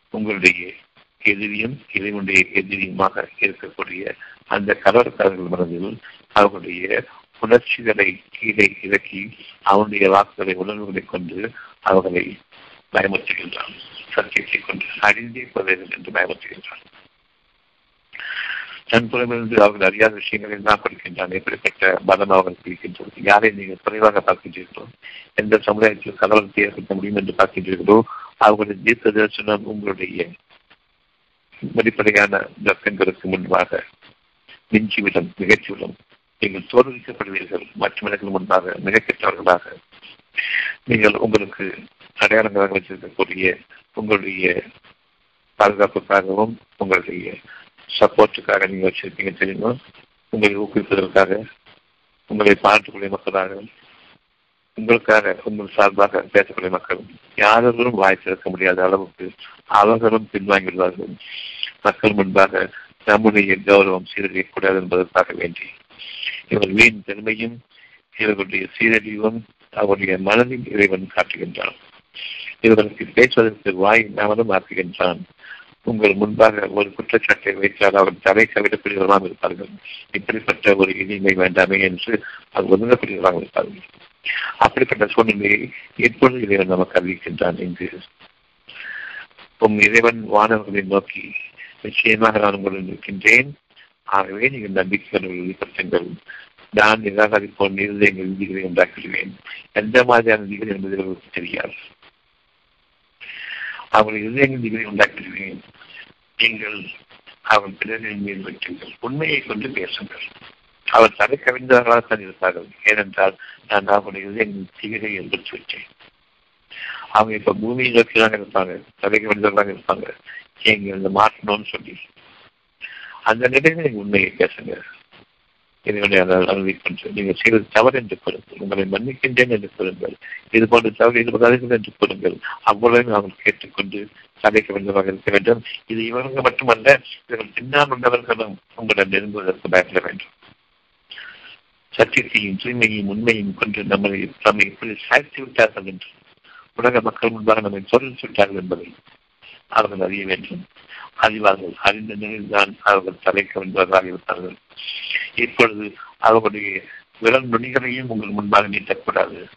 உங்களுடைய எதிரியும் இறைவனுடைய எதிரியுமாக இருக்கக்கூடிய அந்த கலவரக்காரர்கள் மனதில் அவர்களுடைய உணர்ச்சிகளை கீழே இறக்கி அவனுடைய வாக்குகளை உணர்வுகளை கொண்டு அவர்களை பயமுறுத்துகின்றான். சத்தியத்தை கொண்டு அழிந்தே போவீர்கள் என்று பயமுறுத்துகின்றான். தன் புறமிருந்து அவர்கள் அறியாத விஷயங்களை எல்லாம் கொடுக்கின்றான் எப்படிப்பட்ட மதம் அவர்கள் இருக்கின்றது யாரை நீங்கள் குறைவாக பார்க்கின்றீர்களோ எந்த சமுதாயத்தில் கலவரத்தை ஏற்படுத்த முடியும் என்று பார்க்கின்றீர்களோ அவர்களுடைய தீர்க்க தரிசனம் உங்களுடைய வெளிப்படையான தர்க்கங்களுக்கு முன்பாக மிஞ்சிவிடும் நிகழ்ச்சிவிடும். நீங்கள் தோல்விக்கப்படுவீர்கள் மற்ற மனிதர்கள் முன்பாக மிகக்கெற்றவர்களாக நீங்கள் உங்களுக்கு அடையாளங்களாக வச்சிருக்கக்கூடிய உங்களுடைய பாதுகாப்புக்காகவும் உங்களுடைய சப்போர்ட்டுக்காக நீங்கள் வச்சிருக்கீங்க தெரியுமா? உங்களை ஊக்குவிப்பதற்காக உங்களை பாராட்டக்கூடிய மக்களாக உங்களுக்காக உங்கள் சார்பாக பேசக்கூடிய மக்கள். யாரும் வாய் திறக்க முடியாத அளவுக்கு அவர்களும் பின்வாங்கியுள்ளார்கள். மக்கள் முன்பாக நம்முடைய கௌரவம் சீரழியக்கூடாது என்பதற்காக வேண்டி. இவர் வீண் பெருமையும் இவர்களுடைய சீரழிவும் அவருடைய மனதில் இறைவன் காட்டுகின்றான். இவர்களுக்கு பேசுவதற்கு வாய் நாமலும் ஆக்குகின்றான். உங்கள் முன்பாக ஒரு குற்றச்சாட்டை வைத்தால் அவர் தலை கவிடக்கூடியவர்களாக இருப்பார்கள். இப்படிப்பட்ட ஒரு இனிமை வேண்டாமே என்று அது ஒதுங்கப்படுகிறவராக இருப்பார்கள். அப்படிப்பட்ட சூழ்நிலையை எப்பொழுது இறைவன் நமக்கு அறிவிக்கின்றான் என்று உம் இறைவன் வானவர்களை நோக்கி நிச்சயமாக நான் உங்களுடன் இருக்கின்றேன். ஆகவே நீங்கள் நம்பிக்கைகளை வெளிப்படுத்துங்கள். நான் நிராகரிப்போன் இருதயங்கள் விதிகளை உண்டாக்கிடுவேன் எந்த மாதிரியான விதிகள் என்பது அவர்களுக்கு தெரியாது. அவர்கள் இருதயங்கள் விதிகளை உண்டாக்கிடுவேன் நீங்கள் அவன் பிறரின் மீது வைத்துங்கள் உண்மையை கொண்டு பேசுங்கள். அவர் தலை கவிழ்ந்தவர்களாகத்தான் இருப்பார்கள். ஏனென்றால் நான் அவருடைய இதயங்களின் திகழை எடுத்து வச்சேன். அவங்க இப்ப பூமியை நோக்கிதான் இருப்பாங்க. தலை கவிழ்ந்தவர்களாக இருப்பாங்க. நீங்கள் இந்த மாற்றணும்னு சொல்லி. அந்த நிலையில நீங்கள் உண்மையை பேசுங்க. இதனுடைய அறிவிக்கின்ற நீங்கள் செய்வது தவறு என்று கூறுங்கள். உங்களை மன்னிக்கின்றேன் என்று கூறுங்கள். இது போன்ற தவறு இது என்று கூறுங்கள். அவ்வளவு நாங்கள் கேட்டுக்கொண்டு சபைக்கு வந்தவர்கள் இருக்க வேண்டும். இது இவங்க மட்டுமல்ல இவர்கள் பின்னால் உள்ளவர்களும் உங்களிடம் நெருங்குவதற்கு பயப்பட வேண்டும். சத்தியத்தையும் தூய்மையும் உண்மையும் கொண்டு நம்மளை நம்மை இப்படி சாய்த்து விட்டார்கள் என்று உலக மக்கள் முன்பாக நம்மை சொல்லிச்சு விட்டார்கள் என்பதை அவர்கள் அறிய வேண்டும். அறிவார்கள். அறிந்த நிலையில்தான் அவர்கள் தலைக்க வந்தவர்களாக இருப்பார்கள் இப்பொழுது அவர்களுடைய விரல் நுனிகளையும் உங்கள் முன்பாக நீட்டக்கூடாது.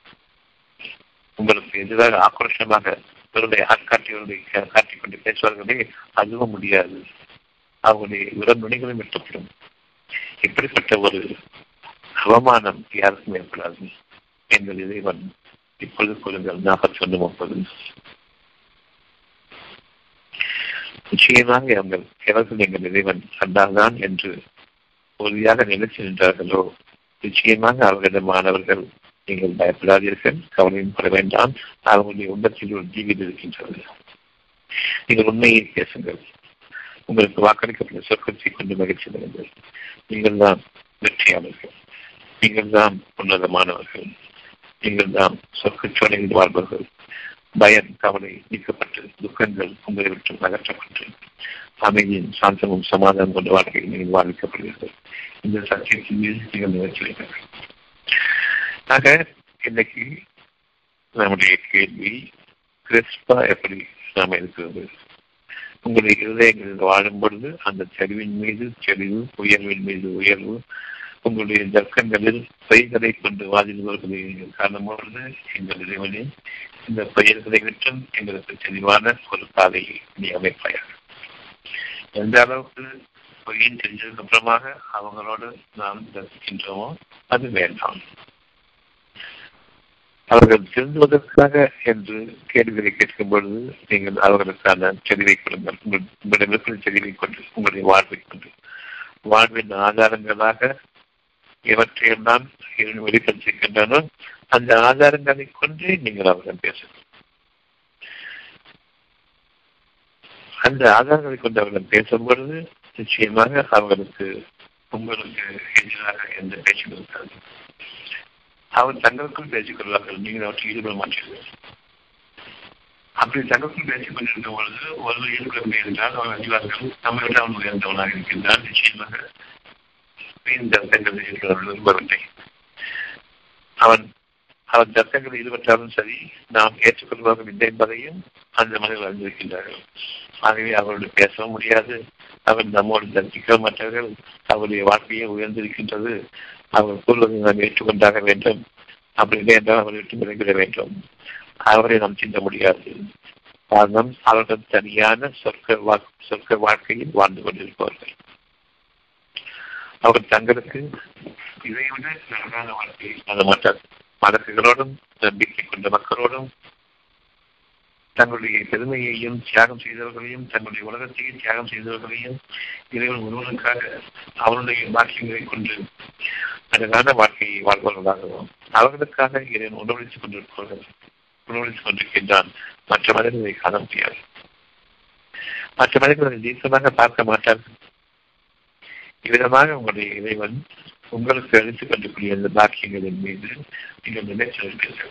உங்களுக்கு எதிராக ஆக்ரோஷமாக இவருடைய ஆட்காட்டியவர்களை காட்டிக் கொண்டு பேசுவார்களே அதுவும் முடியாது. அவர்களுடைய விரல் நுனிகளும் வெட்டப்படும். இப்படிப்பட்ட ஒரு அவமானம் யாருக்கும் ஏற்படாது. என்பது இறைவன் இப்பொழுது கூறுங்கள். நாற்பத்தி ஒன்று முப்பது. நிச்சயமாக அவங்கள் எவர்கள் எங்கள் இறைவன் கண்டால்தான் என்று உறுதியாக நிலைத்து நின்றார்களோ? நிச்சயமாக அவர்களிடமானவர்கள் நீங்கள் பயப்படாதீர்கள் கவலையும் பட வேண்டாம். அவர்களுடைய உள்ளத்தில் ஒரு தீவில் இருக்கின்றது. நீங்கள் உண்மையை பேசுங்கள். உங்களுக்கு வாக்களிக்கப்பட்ட சொர்க்கத்தை கொண்டு மகிழ்ச்சி பெறுங்கள் நீங்கள் தான் வெற்றியாளர்கள். நீங்கள் தான் உன்னதமானவர்கள். நீங்கள் தான் சொர்க்கச்சோலையில் வாழ்பவர்கள். பயம் கவலை நீக்கப்பட்டு துக்கங்கள் உங்களை விட்டு அகற்றப்பட்டு அமைதியின் சாந்தமும் சமாதானம் கொண்ட வாழ்க்கை நீங்கள் வாழ்விக்கப்படுவீர்கள். இந்த சத்தியத்தின் மீது நீங்கள் நிகழ்ச்சி ஆக இன்னைக்கு நம்முடைய கேள்வி கிறிஸ்பா எப்படி நாம் இருக்கிறது? உங்களுடைய இருதயங்களில் வாழும் பொழுது அந்த தெளிவின் மீது தெளிவு உயர்வின் மீது உயர்வு உங்களுடைய தர்க்கங்களில் பயிர்களை கொண்டு வாதிடுவர்களை காணும்பொழுது எங்கள் இறைவனே இந்த பெயர்களை விட்டும் எங்களுக்கு தெளிவான ஒரு பாதையை நீ அமைப்பாயாக. எந்த அளவுக்கு பொய்யின் தெரிஞ்சதுக்கு அப்புறமாக அவங்களோடு நாம் தரிசிக்கின்றோமோ அது வேண்டாம். அவர்கள் திருந்துவதற்காக என்று கேள்விகளை கேட்கும் பொழுது நீங்கள் அவர்களுக்கான தெளிவை கொடுங்கள். உங்களிடமிருக்கிற தெளிவை கொண்டு உங்களுடைய வாழ்வை கொண்டு வாழ்வின் ஆதாரங்களாக எவற்றையெல்லாம் வெளிப்படுத்திருக்கின்றனோ அந்த ஆதாரங்களை கொண்டு நீங்கள் அவர்கள் பேசுங்கள். அந்த ஆதாரங்களை கொண்டு அவர்கள் பேசும் பொழுது நிச்சயமாக அவர்களுக்கு உங்களுக்கு எதிராக எந்த பேச்சும் இருக்காது. அவர் தங்களுக்குள் பேசிக் கொள்வார்கள் நீங்கள் அவற்றை ஈடுபட மாட்டீர்கள். அப்படி தங்களுக்குள் பேசிக் கொண்டிருக்கும் பொழுது ஒருவர் ஈடுபட என்றால் அவர் அறிவார்கள் நம்ம விட அவன் உயர்ந்தவனாக இருக்கின்றான். நிச்சயமாக இந்த தங்கள் விரும்பவில்லை. அவன் அவன் தர்க்கங்களில் ஈடுபட்டாலும் சரி நாம் ஏற்றுக்கொள்வார்கள் இல்லை என்பதையும் அந்த மனிதர்கள் அறிந்திருக்கின்றார்கள். ஆகவே அவர்களோடு பேசவும் முடியாது. அவர் நம்மோடு தர்க்கிக்க மாட்டார்கள். அவருடைய வாழ்க்கையே உயர்ந்திருக்கின்றது. அவர் கூறுவதை நாம் ஏற்றுக்கொண்டாக வேண்டும். அப்படி இல்லை என்றால் அவரை விட்டு விலகிட வேண்டும். அவரை நாம் சிந்த முடியாது. காரணம் அவர்கள் தனியான சொற்க வா சொற்க வாழ்க்கையில் வாழ்ந்து கொண்டிருப்பவர்கள். அவர் தங்களுக்கு இதை விட நன்றான வாழ்க்கையை காண மாட்டார் மதக்குகளோடும் நம்பிக்கை கொண்ட மக்களோடும் தங்களுடைய பெருமையையும் தியாகம் செய்தவர்களையும் தங்களுடைய உலகத்தையும் தியாகம் செய்தவர்களையும் இறைவன் ஒருவனுக்காக அவனுடைய பாக்கியங்களை கொண்டு அழகான வாழ்க்கையை வாழ்பவர்களாகவும் அவர்களுக்காக இறைவன் உணவளித்துக் கொண்டிருப்பவர்கள் உணவளித்துக் கொண்டிருக்கின்றான். மற்ற மனிதர்களை காண முடியாது. மற்ற மனிதர்களை தீசமாக பார்க்க மாட்டார்கள். இவ்விதமாக உங்களுடைய இறைவன் உங்களுக்கு அளித்துக் கொள்ளக்கூடிய இந்த பாக்கியங்களின் மீது நீங்கள் நினைச்சிருக்கிறீர்கள்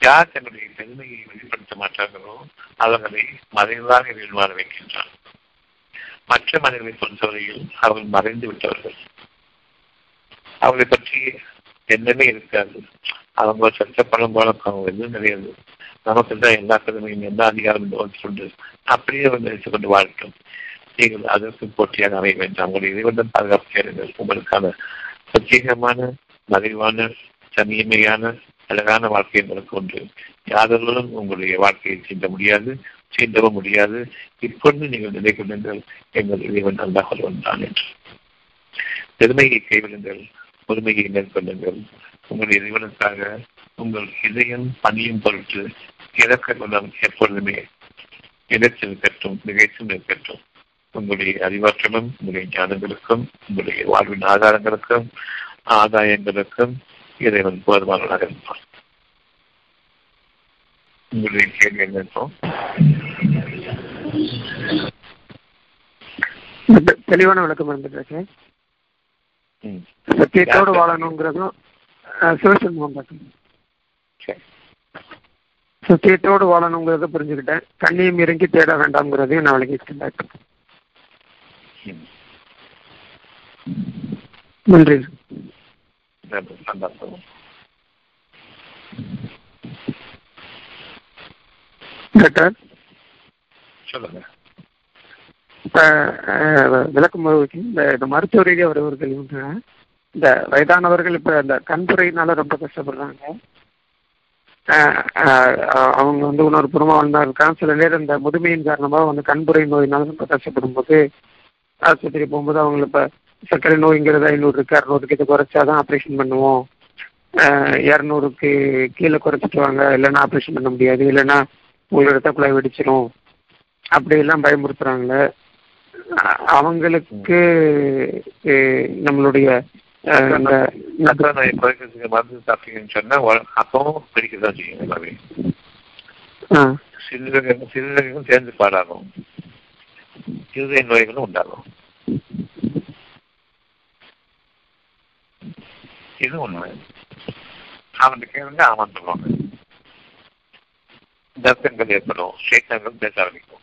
யார் தங்களுடைய பெருமையை வெளிப்படுத்த மாட்டார்களோ அவர்களை மறைவாக வாழ வைக்கின்றான். மற்ற மனிதர்களை பொறுத்தவரையில் அவர்கள் மறைந்து விட்டவர்கள். அவர்களை பற்றி என்னமே இருக்காது. அவங்க சட்ட போல எதுவும் கிடையாது. நமக்கு தான் எல்லா கடமையும் எல்லா அதிகாரம் அப்படியே வந்து நினைத்துக் கொண்டு வாழட்டும். நீங்கள் அதற்கு போட்டியாக அமைய வேண்டாம் உங்கள் இறைவனும் பாதுகாப்பு உங்களுக்கான பிரத்யேகமான மறைவான சமீமையான அழகான வாழ்க்கை உங்களுக்கு உண்டு. யாதொருவரும் உங்களுடைய வாழ்க்கையை சீண்ட முடியாது சீண்டவும் முடியாது. இப்பொழுது நீங்கள் நினைக்கின்றீர்கள் எங்கள் இறைவன் அல்லாஹ் தான் என்று. பெருமையை கைவிடுங்கள். பொறுமையை மேற்கொள்ளுங்கள். உங்கள் இறைவனுக்காக உங்கள் இதயம் பணியும் பொருட்டு இறக்க குணம் எப்பொழுதுமே இலச்சில் இருக்கட்டும் நிகழ்ச்சியும் இருக்கட்டும். உங்களுடைய அறிவாற்றலும் உங்களுடைய ஞானங்களுக்கும் உங்களுடைய வாழ்வின் ஆதாரங்களுக்கும் ஆதாயங்களுக்கும் இறைவன் போதுமானவனாக இருப்பான் உங்களுடைய கேள்வி என்ன இருக்கும்? தெளிவான விளக்கம் இருந்துட்டு சத்தியத்தோடு வாழணுங்கிறதும் சிவசண்முகம் பார்க்கணும் சரி. சத்தியத்தோடு வாழணுங்கிறத புரிஞ்சுக்கிட்டேன். கண்ணியும் இறங்கி தேட வேண்டாம்ங்கிறதையும் நான் டாக்டர் ம் நன்றி. நன்றி. சந்தோஷம் டாக்டர் சொல்லுங்க. விளக்கும் போது இந்த இந்த மருத்துவ ரீதியாக வருவர்கள் இவங்க இந்த வயதானவர்கள் இப்ப இந்த கண்துறையினால ரொம்ப கஷ்டப்படுறாங்க. அவங்க வந்து இன்னொரு புறமா வாழ்ந்தா இருக்காங்க சில நேரம் இந்த முதுமையின் காரணமாக வந்து கண்புரை நோயினால ரொம்ப கஷ்டப்படும் போது ஆஸ்பத்திரி போகும்போது அவங்களுக்கு இப்ப சர்க்கரை நோய்ங்கிறது ஐநூறு இருக்கு அறுநூறுக்கு இதை குறைச்சாதான் ஆப்ரேஷன் பண்ணுவோம். இரநூறுக்கு கீழே குறைச்சிட்டு வாங்க இல்லைன்னா ஆப்ரேஷன் பண்ண முடியாது. இல்லைன்னா உங்களோட ரத்த குழாய் வெடிச்சிரும். அப்படி எல்லாம் பயமுறுத்துறாங்களே. அவங்களுக்கு நம்மளுடைய மருந்து சாப்பிட்டீங்கன்னு சொன்னா அப்பவும் பிடிக்க தான் செய்யும் எல்லாமே. ஆ, சிறுநீரகம் சிறுநீரகம் சேர்ந்து பாடாகும். இருதய நோய்களும் உண்டாகும் இது ஒண்ணு அவன் கேளுங்க ஆமான்னு சொல்லுவாங்க தர்க்கங்கள் ஏற்படும் சேத்தங்கள் பேச ஆரம்பிக்கும்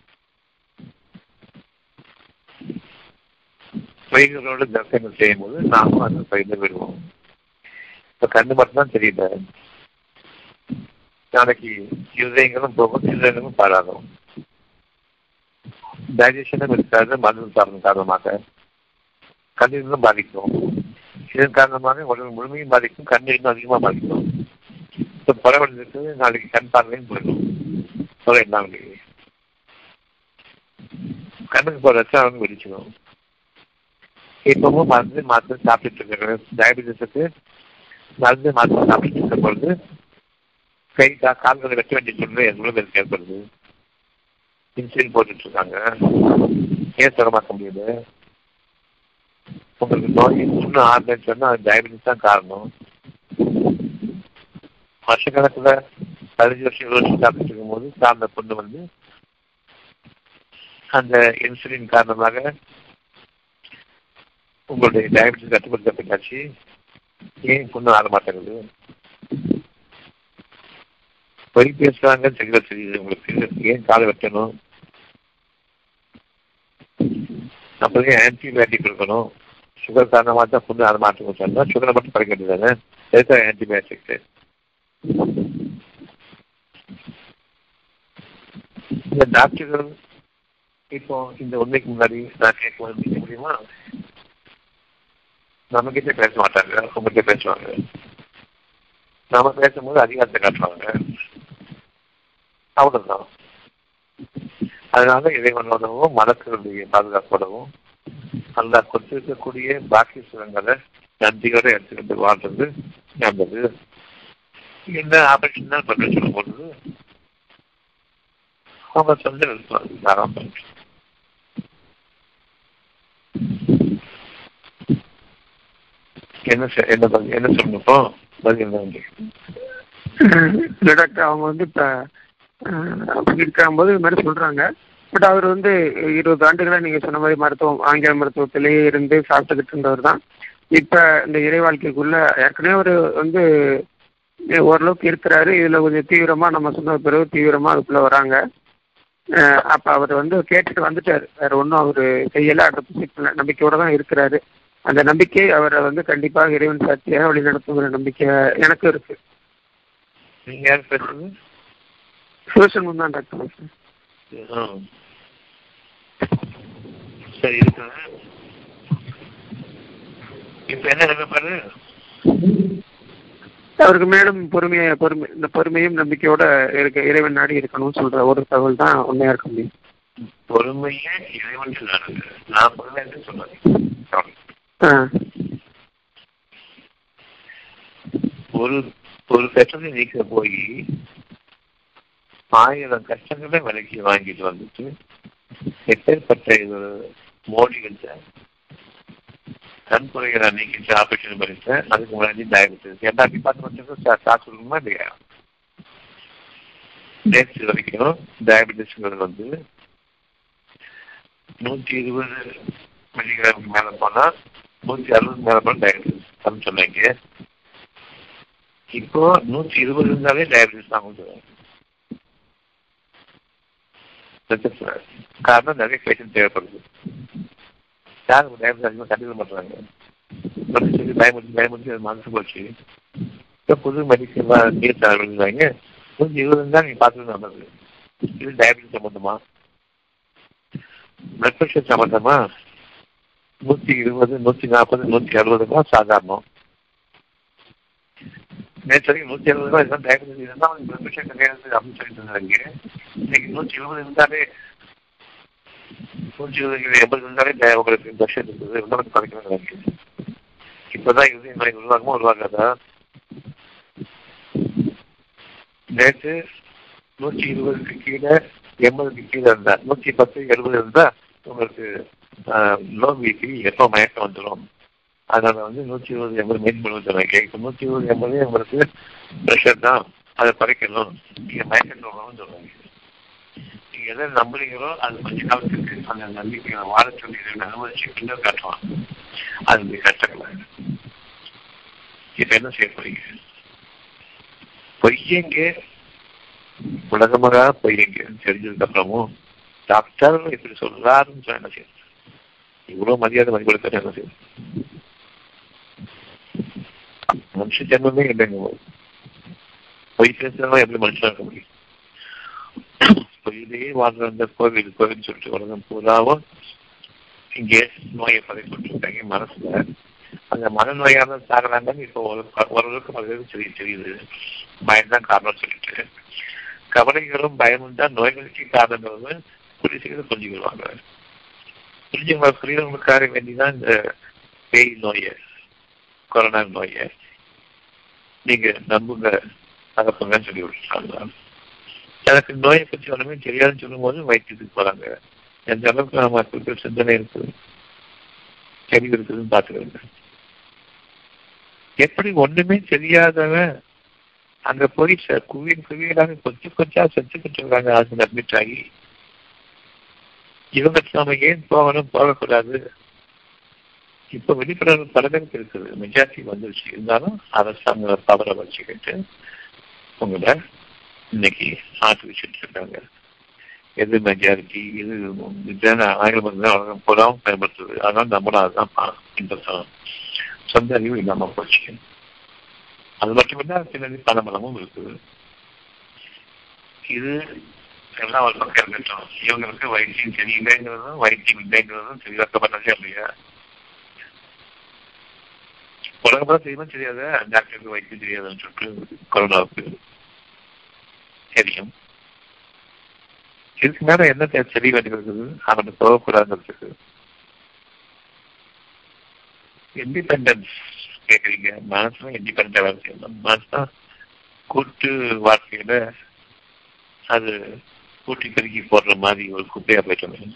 பொய்களோடு தர்க்கங்கள் செய்யும்போது நாமும் அந்த பயில விடுவோம் இப்ப கண்ணு மட்டும்தான் தெரியல நாளைக்கு இருதயங்களும் போகும் இருதயங்களும் பாழாகும் டைஜஷனும் இருக்காது மருந்து சாப்பிடும் காரணமாக கண்ணீரும் பாதிக்கும். இதன் காரணமாக உடல் முழுமையும் பாதிக்கும் கண்ணீரும் அதிகமாக பாதிக்கும். இப்போ பரவலுக்கு நாளைக்கு கண் பார்வையும் போயிடும். சொல்ல என்ன கண்ணுக்கு போகிற ரத்தம் அவங்க வெடிச்சிடும். இப்பவும் மருந்து மாத்திரை சாப்பிட்டுட்டு இருக்கிறேன். டயபிட்டிஸுக்கு மருந்து மாத்திரை சாப்பிட்டு இருக்கும் பொழுது கை கால்களை வெட்ட வேண்டிய சூழ்நிலை எங்களும் ஏற்படுது? இன்சுலின் போட்டுட்டு இருக்காங்க ஏன் சுகமாக்க முடியுது? உங்களுக்கு நோய் இன்னும் ஆறுதுன்னு சொன்னா அது டயபெட்டிஸ் தான் காரணம். வருஷக்கணக்கில் பதினஞ்சு வருஷம் இருபது வருஷம் சாப்பிட்டு இருக்கும்போது சார்ந்த பொண்ணு வந்து அந்த இன்சுலின் காரணமாக உங்களுடைய டயபெட்டிஸ் கட்டுப்படுத்தப்பட்டாச்சு. ஏன் பொண்ணு ஆட மாட்டேங்குது பொய் பேசுறாங்க தெரியல தெரியுது உங்களுக்கு. ஏன் காலை வெட்டணும்? அப்போதே ஆன்டிபயோட்டிக் கொடுக்கணும் சுகர் காரணமாக தான் புண்ணு அதை மாற்றம் சொன்னா சுகரை மட்டும் குறைக்க வேண்டியதானே எதுக்கு ஆன்டிபயோட்டிக் இந்த டாக்டர்கள் இப்போ இந்த உண்மைக்கு முன்னாடி நான் கேட்க வந்து முடியுமா நம்மகிட்ட பேச மாட்டாங்க உங்ககிட்ட பேசுவாங்க. நாம பேசும்போது அதிகாரத்தை காட்டுவாங்க. அவ்வளவுதான். அதனால இறைவனோடவும் மனத்தினுடைய பாதுகாப்போடவும் அந்த கொடுத்திருக்கக்கூடிய பாக்கி சுரங்களை நன்றியோட எடுத்துக்கிட்டு வாழ்றது நல்லது. என்ன ஆபரேஷன் தான் பண்ண சொல்லும் பொழுது அவங்க சொந்த தாராளம் என்ன என்ன என்ன சொல்லணும் இப்போ? பதில் என்ன? டாக்டர் அவங்க வந்து இப்போ அப்படி இருக்கும்போது இது மாதிரி சொல்கிறாங்க பட் அவர் வந்து இருபது ஆண்டுகளாக நீங்கள் சொன்ன மாதிரி மருத்துவம் ஆங்கில மருத்துவத்திலேயே இருந்து சாப்பிட்டுக்கிட்டு இருந்தவர் தான். இப்போ இந்த இறை வாழ்க்கைக்குள்ள ஏற்கனவே ஒரு வந்து ஓரளவுக்கு இருக்கிறாரு. இதில் கொஞ்சம் தீவிரமாக நம்ம சொன்ன பிறகு தீவிரமாக அதுக்குள்ளே வராங்க. அப்போ அவர் வந்து கேட்டுட்டு வந்துட்டார். வேற ஒன்றும் அவர் செய்யலை. அடுத்த நம்பிக்கையோட தான் இருக்கிறாரு. அந்த நம்பிக்கை அவரை வந்து கண்டிப்பாக இறைவன் சாட்சியாக வழி நடத்துங்கிற நம்பிக்கை எனக்கு இருக்கு. நீங்க யார் பேசுறது? சிவசண்முகம் தான் டாக்டர். சரி இருக்கு? இப்ப என்ன நினைப்பாரு அவருக்கு மேலும் பொறுமையை பொறுமை இந்த பொறுமையும் நம்பிக்கையோட இருக்க இறைவன் நாடி இருக்கணும்னு சொல்ற ஒரு தகவல் தான் உண்மையா இருக்க முடியும். பொறுமையே இறைவன் நான் பொறுமை என்று சொன்னேன் Sorry. ஆ. ஒரு ஒரு கஷ்டத்தை நீக்க போய் ஆயிரம் கஷ்டங்களை விலைக்கு வாங்கிட்டு வந்துட்டு எப்பேற்பட்ட இது மோடிகிட்ட கண் குறைகளை நீக்கிட்டு ஆபரேஷன் பண்ணிட்டேன் அதுக்கு முன்னாடி டயபெட்டிஸ் எல்லா டிபார்ட்மெண்ட்டுக்கும் காசு கொடுக்குமா இல்லையா? நேற்று வரைக்கும் டயபெட்டிஸ்ங்கிறது வந்து நூற்றி இருபது மில்லிகிராமுக்கு மேலே போனால் நூற்றி அறுபது மேலே போனால் டயபெட்டிஸ் அப்படின்னு சொன்னாங்க. இப்போ நூற்றி இருபது இருந்தாலே டயபெட்டிஸ் தான் கொண்டு பிரச்சனை. காரணம் நிறைய பேஷண்ட் தேவைப்படுது. யார் டயபெட்டிஸ் அதிகமாக கண்டுக்க பண்ணுறாங்க அப்படி சொல்லி பயமுடிச்சு பயமுடிச்சு அது மனசு போச்சு. இப்போ புது மெடிசன்லாம் நீர் தரவாங்க கொஞ்சம் இருபது இருந்தால் நீங்கள் பார்த்துட்டு நல்லது இது டயபெட்டிஸ் சம்மந்தமா பிளட் ப்ரெஷர் சம்மந்தமா நூற்றி இருபது நூற்றி நாற்பது நூற்றி அறுபதுலாம் சாதாரணம். நேற்று வரைக்கும் நூற்றி அறுபது ரூபாய் இருந்தால் டயபெட்டிஸ் இருந்தால் அவனுக்கு பிளட் கிடையாது அப்படின்னு சொல்லிட்டு இருந்தாங்க இன்னைக்கு நூற்றி இருபது இருந்தாலே நூற்றி இருபது எண்பது இருந்தாலே உங்களுக்கு தர்ஷன் இருக்குது உங்களுக்கு குறைக்கணும் நினைக்கிறேன் இப்போதான் இது நோய் உருவாகமோ உருவாகாதா நேற்று நூற்றி இருபதுக்கு கீழே எண்பதுக்கு கீழே இருந்தா நூற்றி பத்து எழுபது இருந்தா உங்களுக்கு நோ பிபி எப்போ மயக்கம் வந்துடும் அதனால வந்து நூற்றி இருபது எண்பது மீன் பண்ணி சொன்னாங்க இப்போ நூற்றி இருபது எண்பது உங்களுக்கு ப்ரெஷர் தான். அதை குறைக்கணும். நீங்க மயக்கம் சொல்லணும்னு சொல்றாங்க நீங்க எதை நம்புறீங்களோ அது கொஞ்ச காலத்துக்கு அந்த நம்பிக்கையை வாழ சொல்லி அனுமதிச்சு பின்னர் காட்டுவான் அது நீங்கள் கஷ்டங்கள இப்ப என்ன செய்ய போறீங்க? பொய்யங்க உலகமாக பொய்யங்க தெரிஞ்சதுக்கு அப்புறமும் டாக்டர் இப்படி சொல்றாருன்னு சொன்ன என்ன செய்யும் இவ்வளவு மரியாதை மதிப்படுத்த என்ன செய்யும் மனுஷ ஜென்மமே இல்லைங்க பொய் பேசுறவங்க எப்படி மனுஷனாக முடியும் பொய்யிலேயே வாழ்ற அந்த கோவில் கோவில் சொல்லிட்டு உலகம் பூராவும் இங்கே நோயை பதவி இருக்காங்க மனசுல அந்த மனநோயால சாகிறாங்கன்னு இப்போ ஓரளவுக்கு பலருக்கு தெரிய தெரியுது பயம்தான் காரணம் சொல்லிட்டு கவலைகளும் பயமும் தான் நோய்களுக்கு காரணம்னு புரிசுகளை சீக்கிரம் புரிஞ்சுக்கிடுவாங்க புரிஞ்சுங்க புரியவங்களுக்காக வேண்டிதான் இந்த பேய் நோயை கொரோனா நோயை நீங்க நம்புங்க. தகப்பங்கன்னு சொல்லி விட்டுருக்காங்க எனக்கு நோயை பற்றி ஒன்றுமே தெரியாதுன்னு சொல்லும்போது வைத்தியத்துக்கு போறாங்க. எந்த அளவுக்கு நம்ம இருக்கிற சிந்தனை இருக்குது தெளிவு இருக்குதுன்னு பார்த்துக்கிறேங்க எப்படி ஒண்ணுமே தெரியாதவன் அங்க போய் ச- குவியல் குவியலாக கொஞ்சம் கொச்சா செஞ்சு இருக்காங்க அது அட்மிட் ஆகி. இவங்க நம்ம ஏன் போகணும் போகக்கூடாது? இப்ப விழிப்புணர்வு பல பேருக்கு இருக்குது மெஜாரிட்டி வந்துருச்சு. இருந்தாலும் அரசாங்க பவரை வச்சுக்கிட்டு உங்களை இன்னைக்கு ஆட்டு வச்சுட்டு இருக்காங்க. எது மெஜாரிட்டி? இது இதுதான ஆயிரம் பயன்படுத்துது. அதனால நம்மளும் அதுதான் பா- சொந்த அறிவு இல்லாம போச்சு. அது மட்டுமில்ல பின்னாடி பலமலமும் இருக்குது. இது எல்லாம் ஒரு பக்கம் இருக்கட்டும். இவங்களுக்கு வைத்தியம் தெரியலங்கிறதும் வைத்தியம் இல்லைங்கிறதும் தெளிவாக்கப்பட்டதே இல்லையா? உலகம் பூரா தெரியாத? டாக்டருக்கு வைக்க தெரியாதுன்னு சொல்லிட்டு கொரோனாவுக்கு தெரியும். இதுக்கு மேல என்ன தெரிய வேண்டியிருக்குது அவனுக்கு போகக்கூடாதுன்றதுக்கு இண்டிபெண்டன்ஸ் கேக்குறீங்க. மனசுல இண்டிபெண்டா வேலை செய்யணும். மனசுதான் கூட்டு வாழ்க்கையில அது கூட்டி பெருக்கி போடுற மாதிரி ஒரு குப்பையா போயிட்டோம்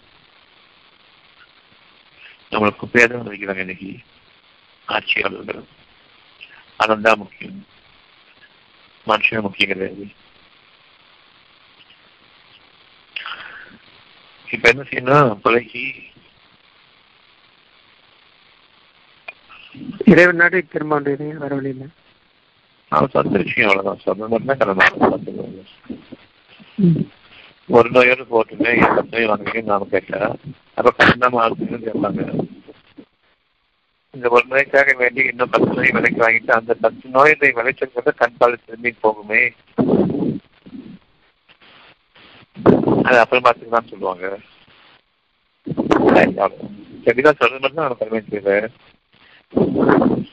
நம்மளை குப்பையா தான் வைக்கிறாங்க இன்னைக்கு. ஆட்சியாளர்கள் அதான் தான் முக்கியம். மனுஷன் முக்கியம் கிடையாது. இப்ப என்ன செய்யணும் பிள்ளைக்கு இறைவன் நாடு திரும்ப வர வழியில் அவன் சொந்த விஷயம் அவ்வளவுதான். சொந்த மட்டும் கடமை ஒரு நோயோடு போட்டுங்க எந்த நோய் வாங்குறீங்க நாம கேட்டா அப்ப கண்ணாம ஆகுதுன்னு கேட்பாங்க. இந்த ஒரு நோய்க்காக வேண்டி இன்னும் பத்து நோய் விலைக்கு வாங்கிட்டு அந்த பத்து நோயை விளைச்சல் கூட கண்பால் திரும்பி போகுமே. அது அப்புறம் பார்த்துக்கலாம் சொல்லுவாங்க. சரிதான் சொல்றது மட்டும் தான் அருமை தெரியல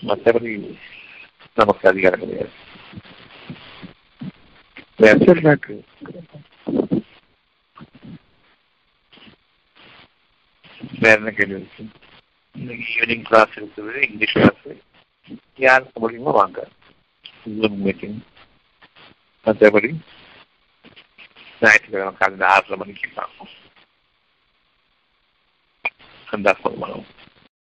மற்றபடி நமக்கு அதிகாரம் கிடையாது. டாக்டர் வேற என்ன கேள்வி இருக்கு? இன்னைக்கு ஈவினிங் கிளாஸ் இருக்குது இங்கிலீஷ் கிளாஸ் யாருக்கு முடியுமோ வாங்க ஜூம் மீட்டிங் மற்றபடி ஞாயிற்றுக்கிழமை காலையில் ஆறரை மணிக்கு பார்ப்போம் அந்த போதுமானோம்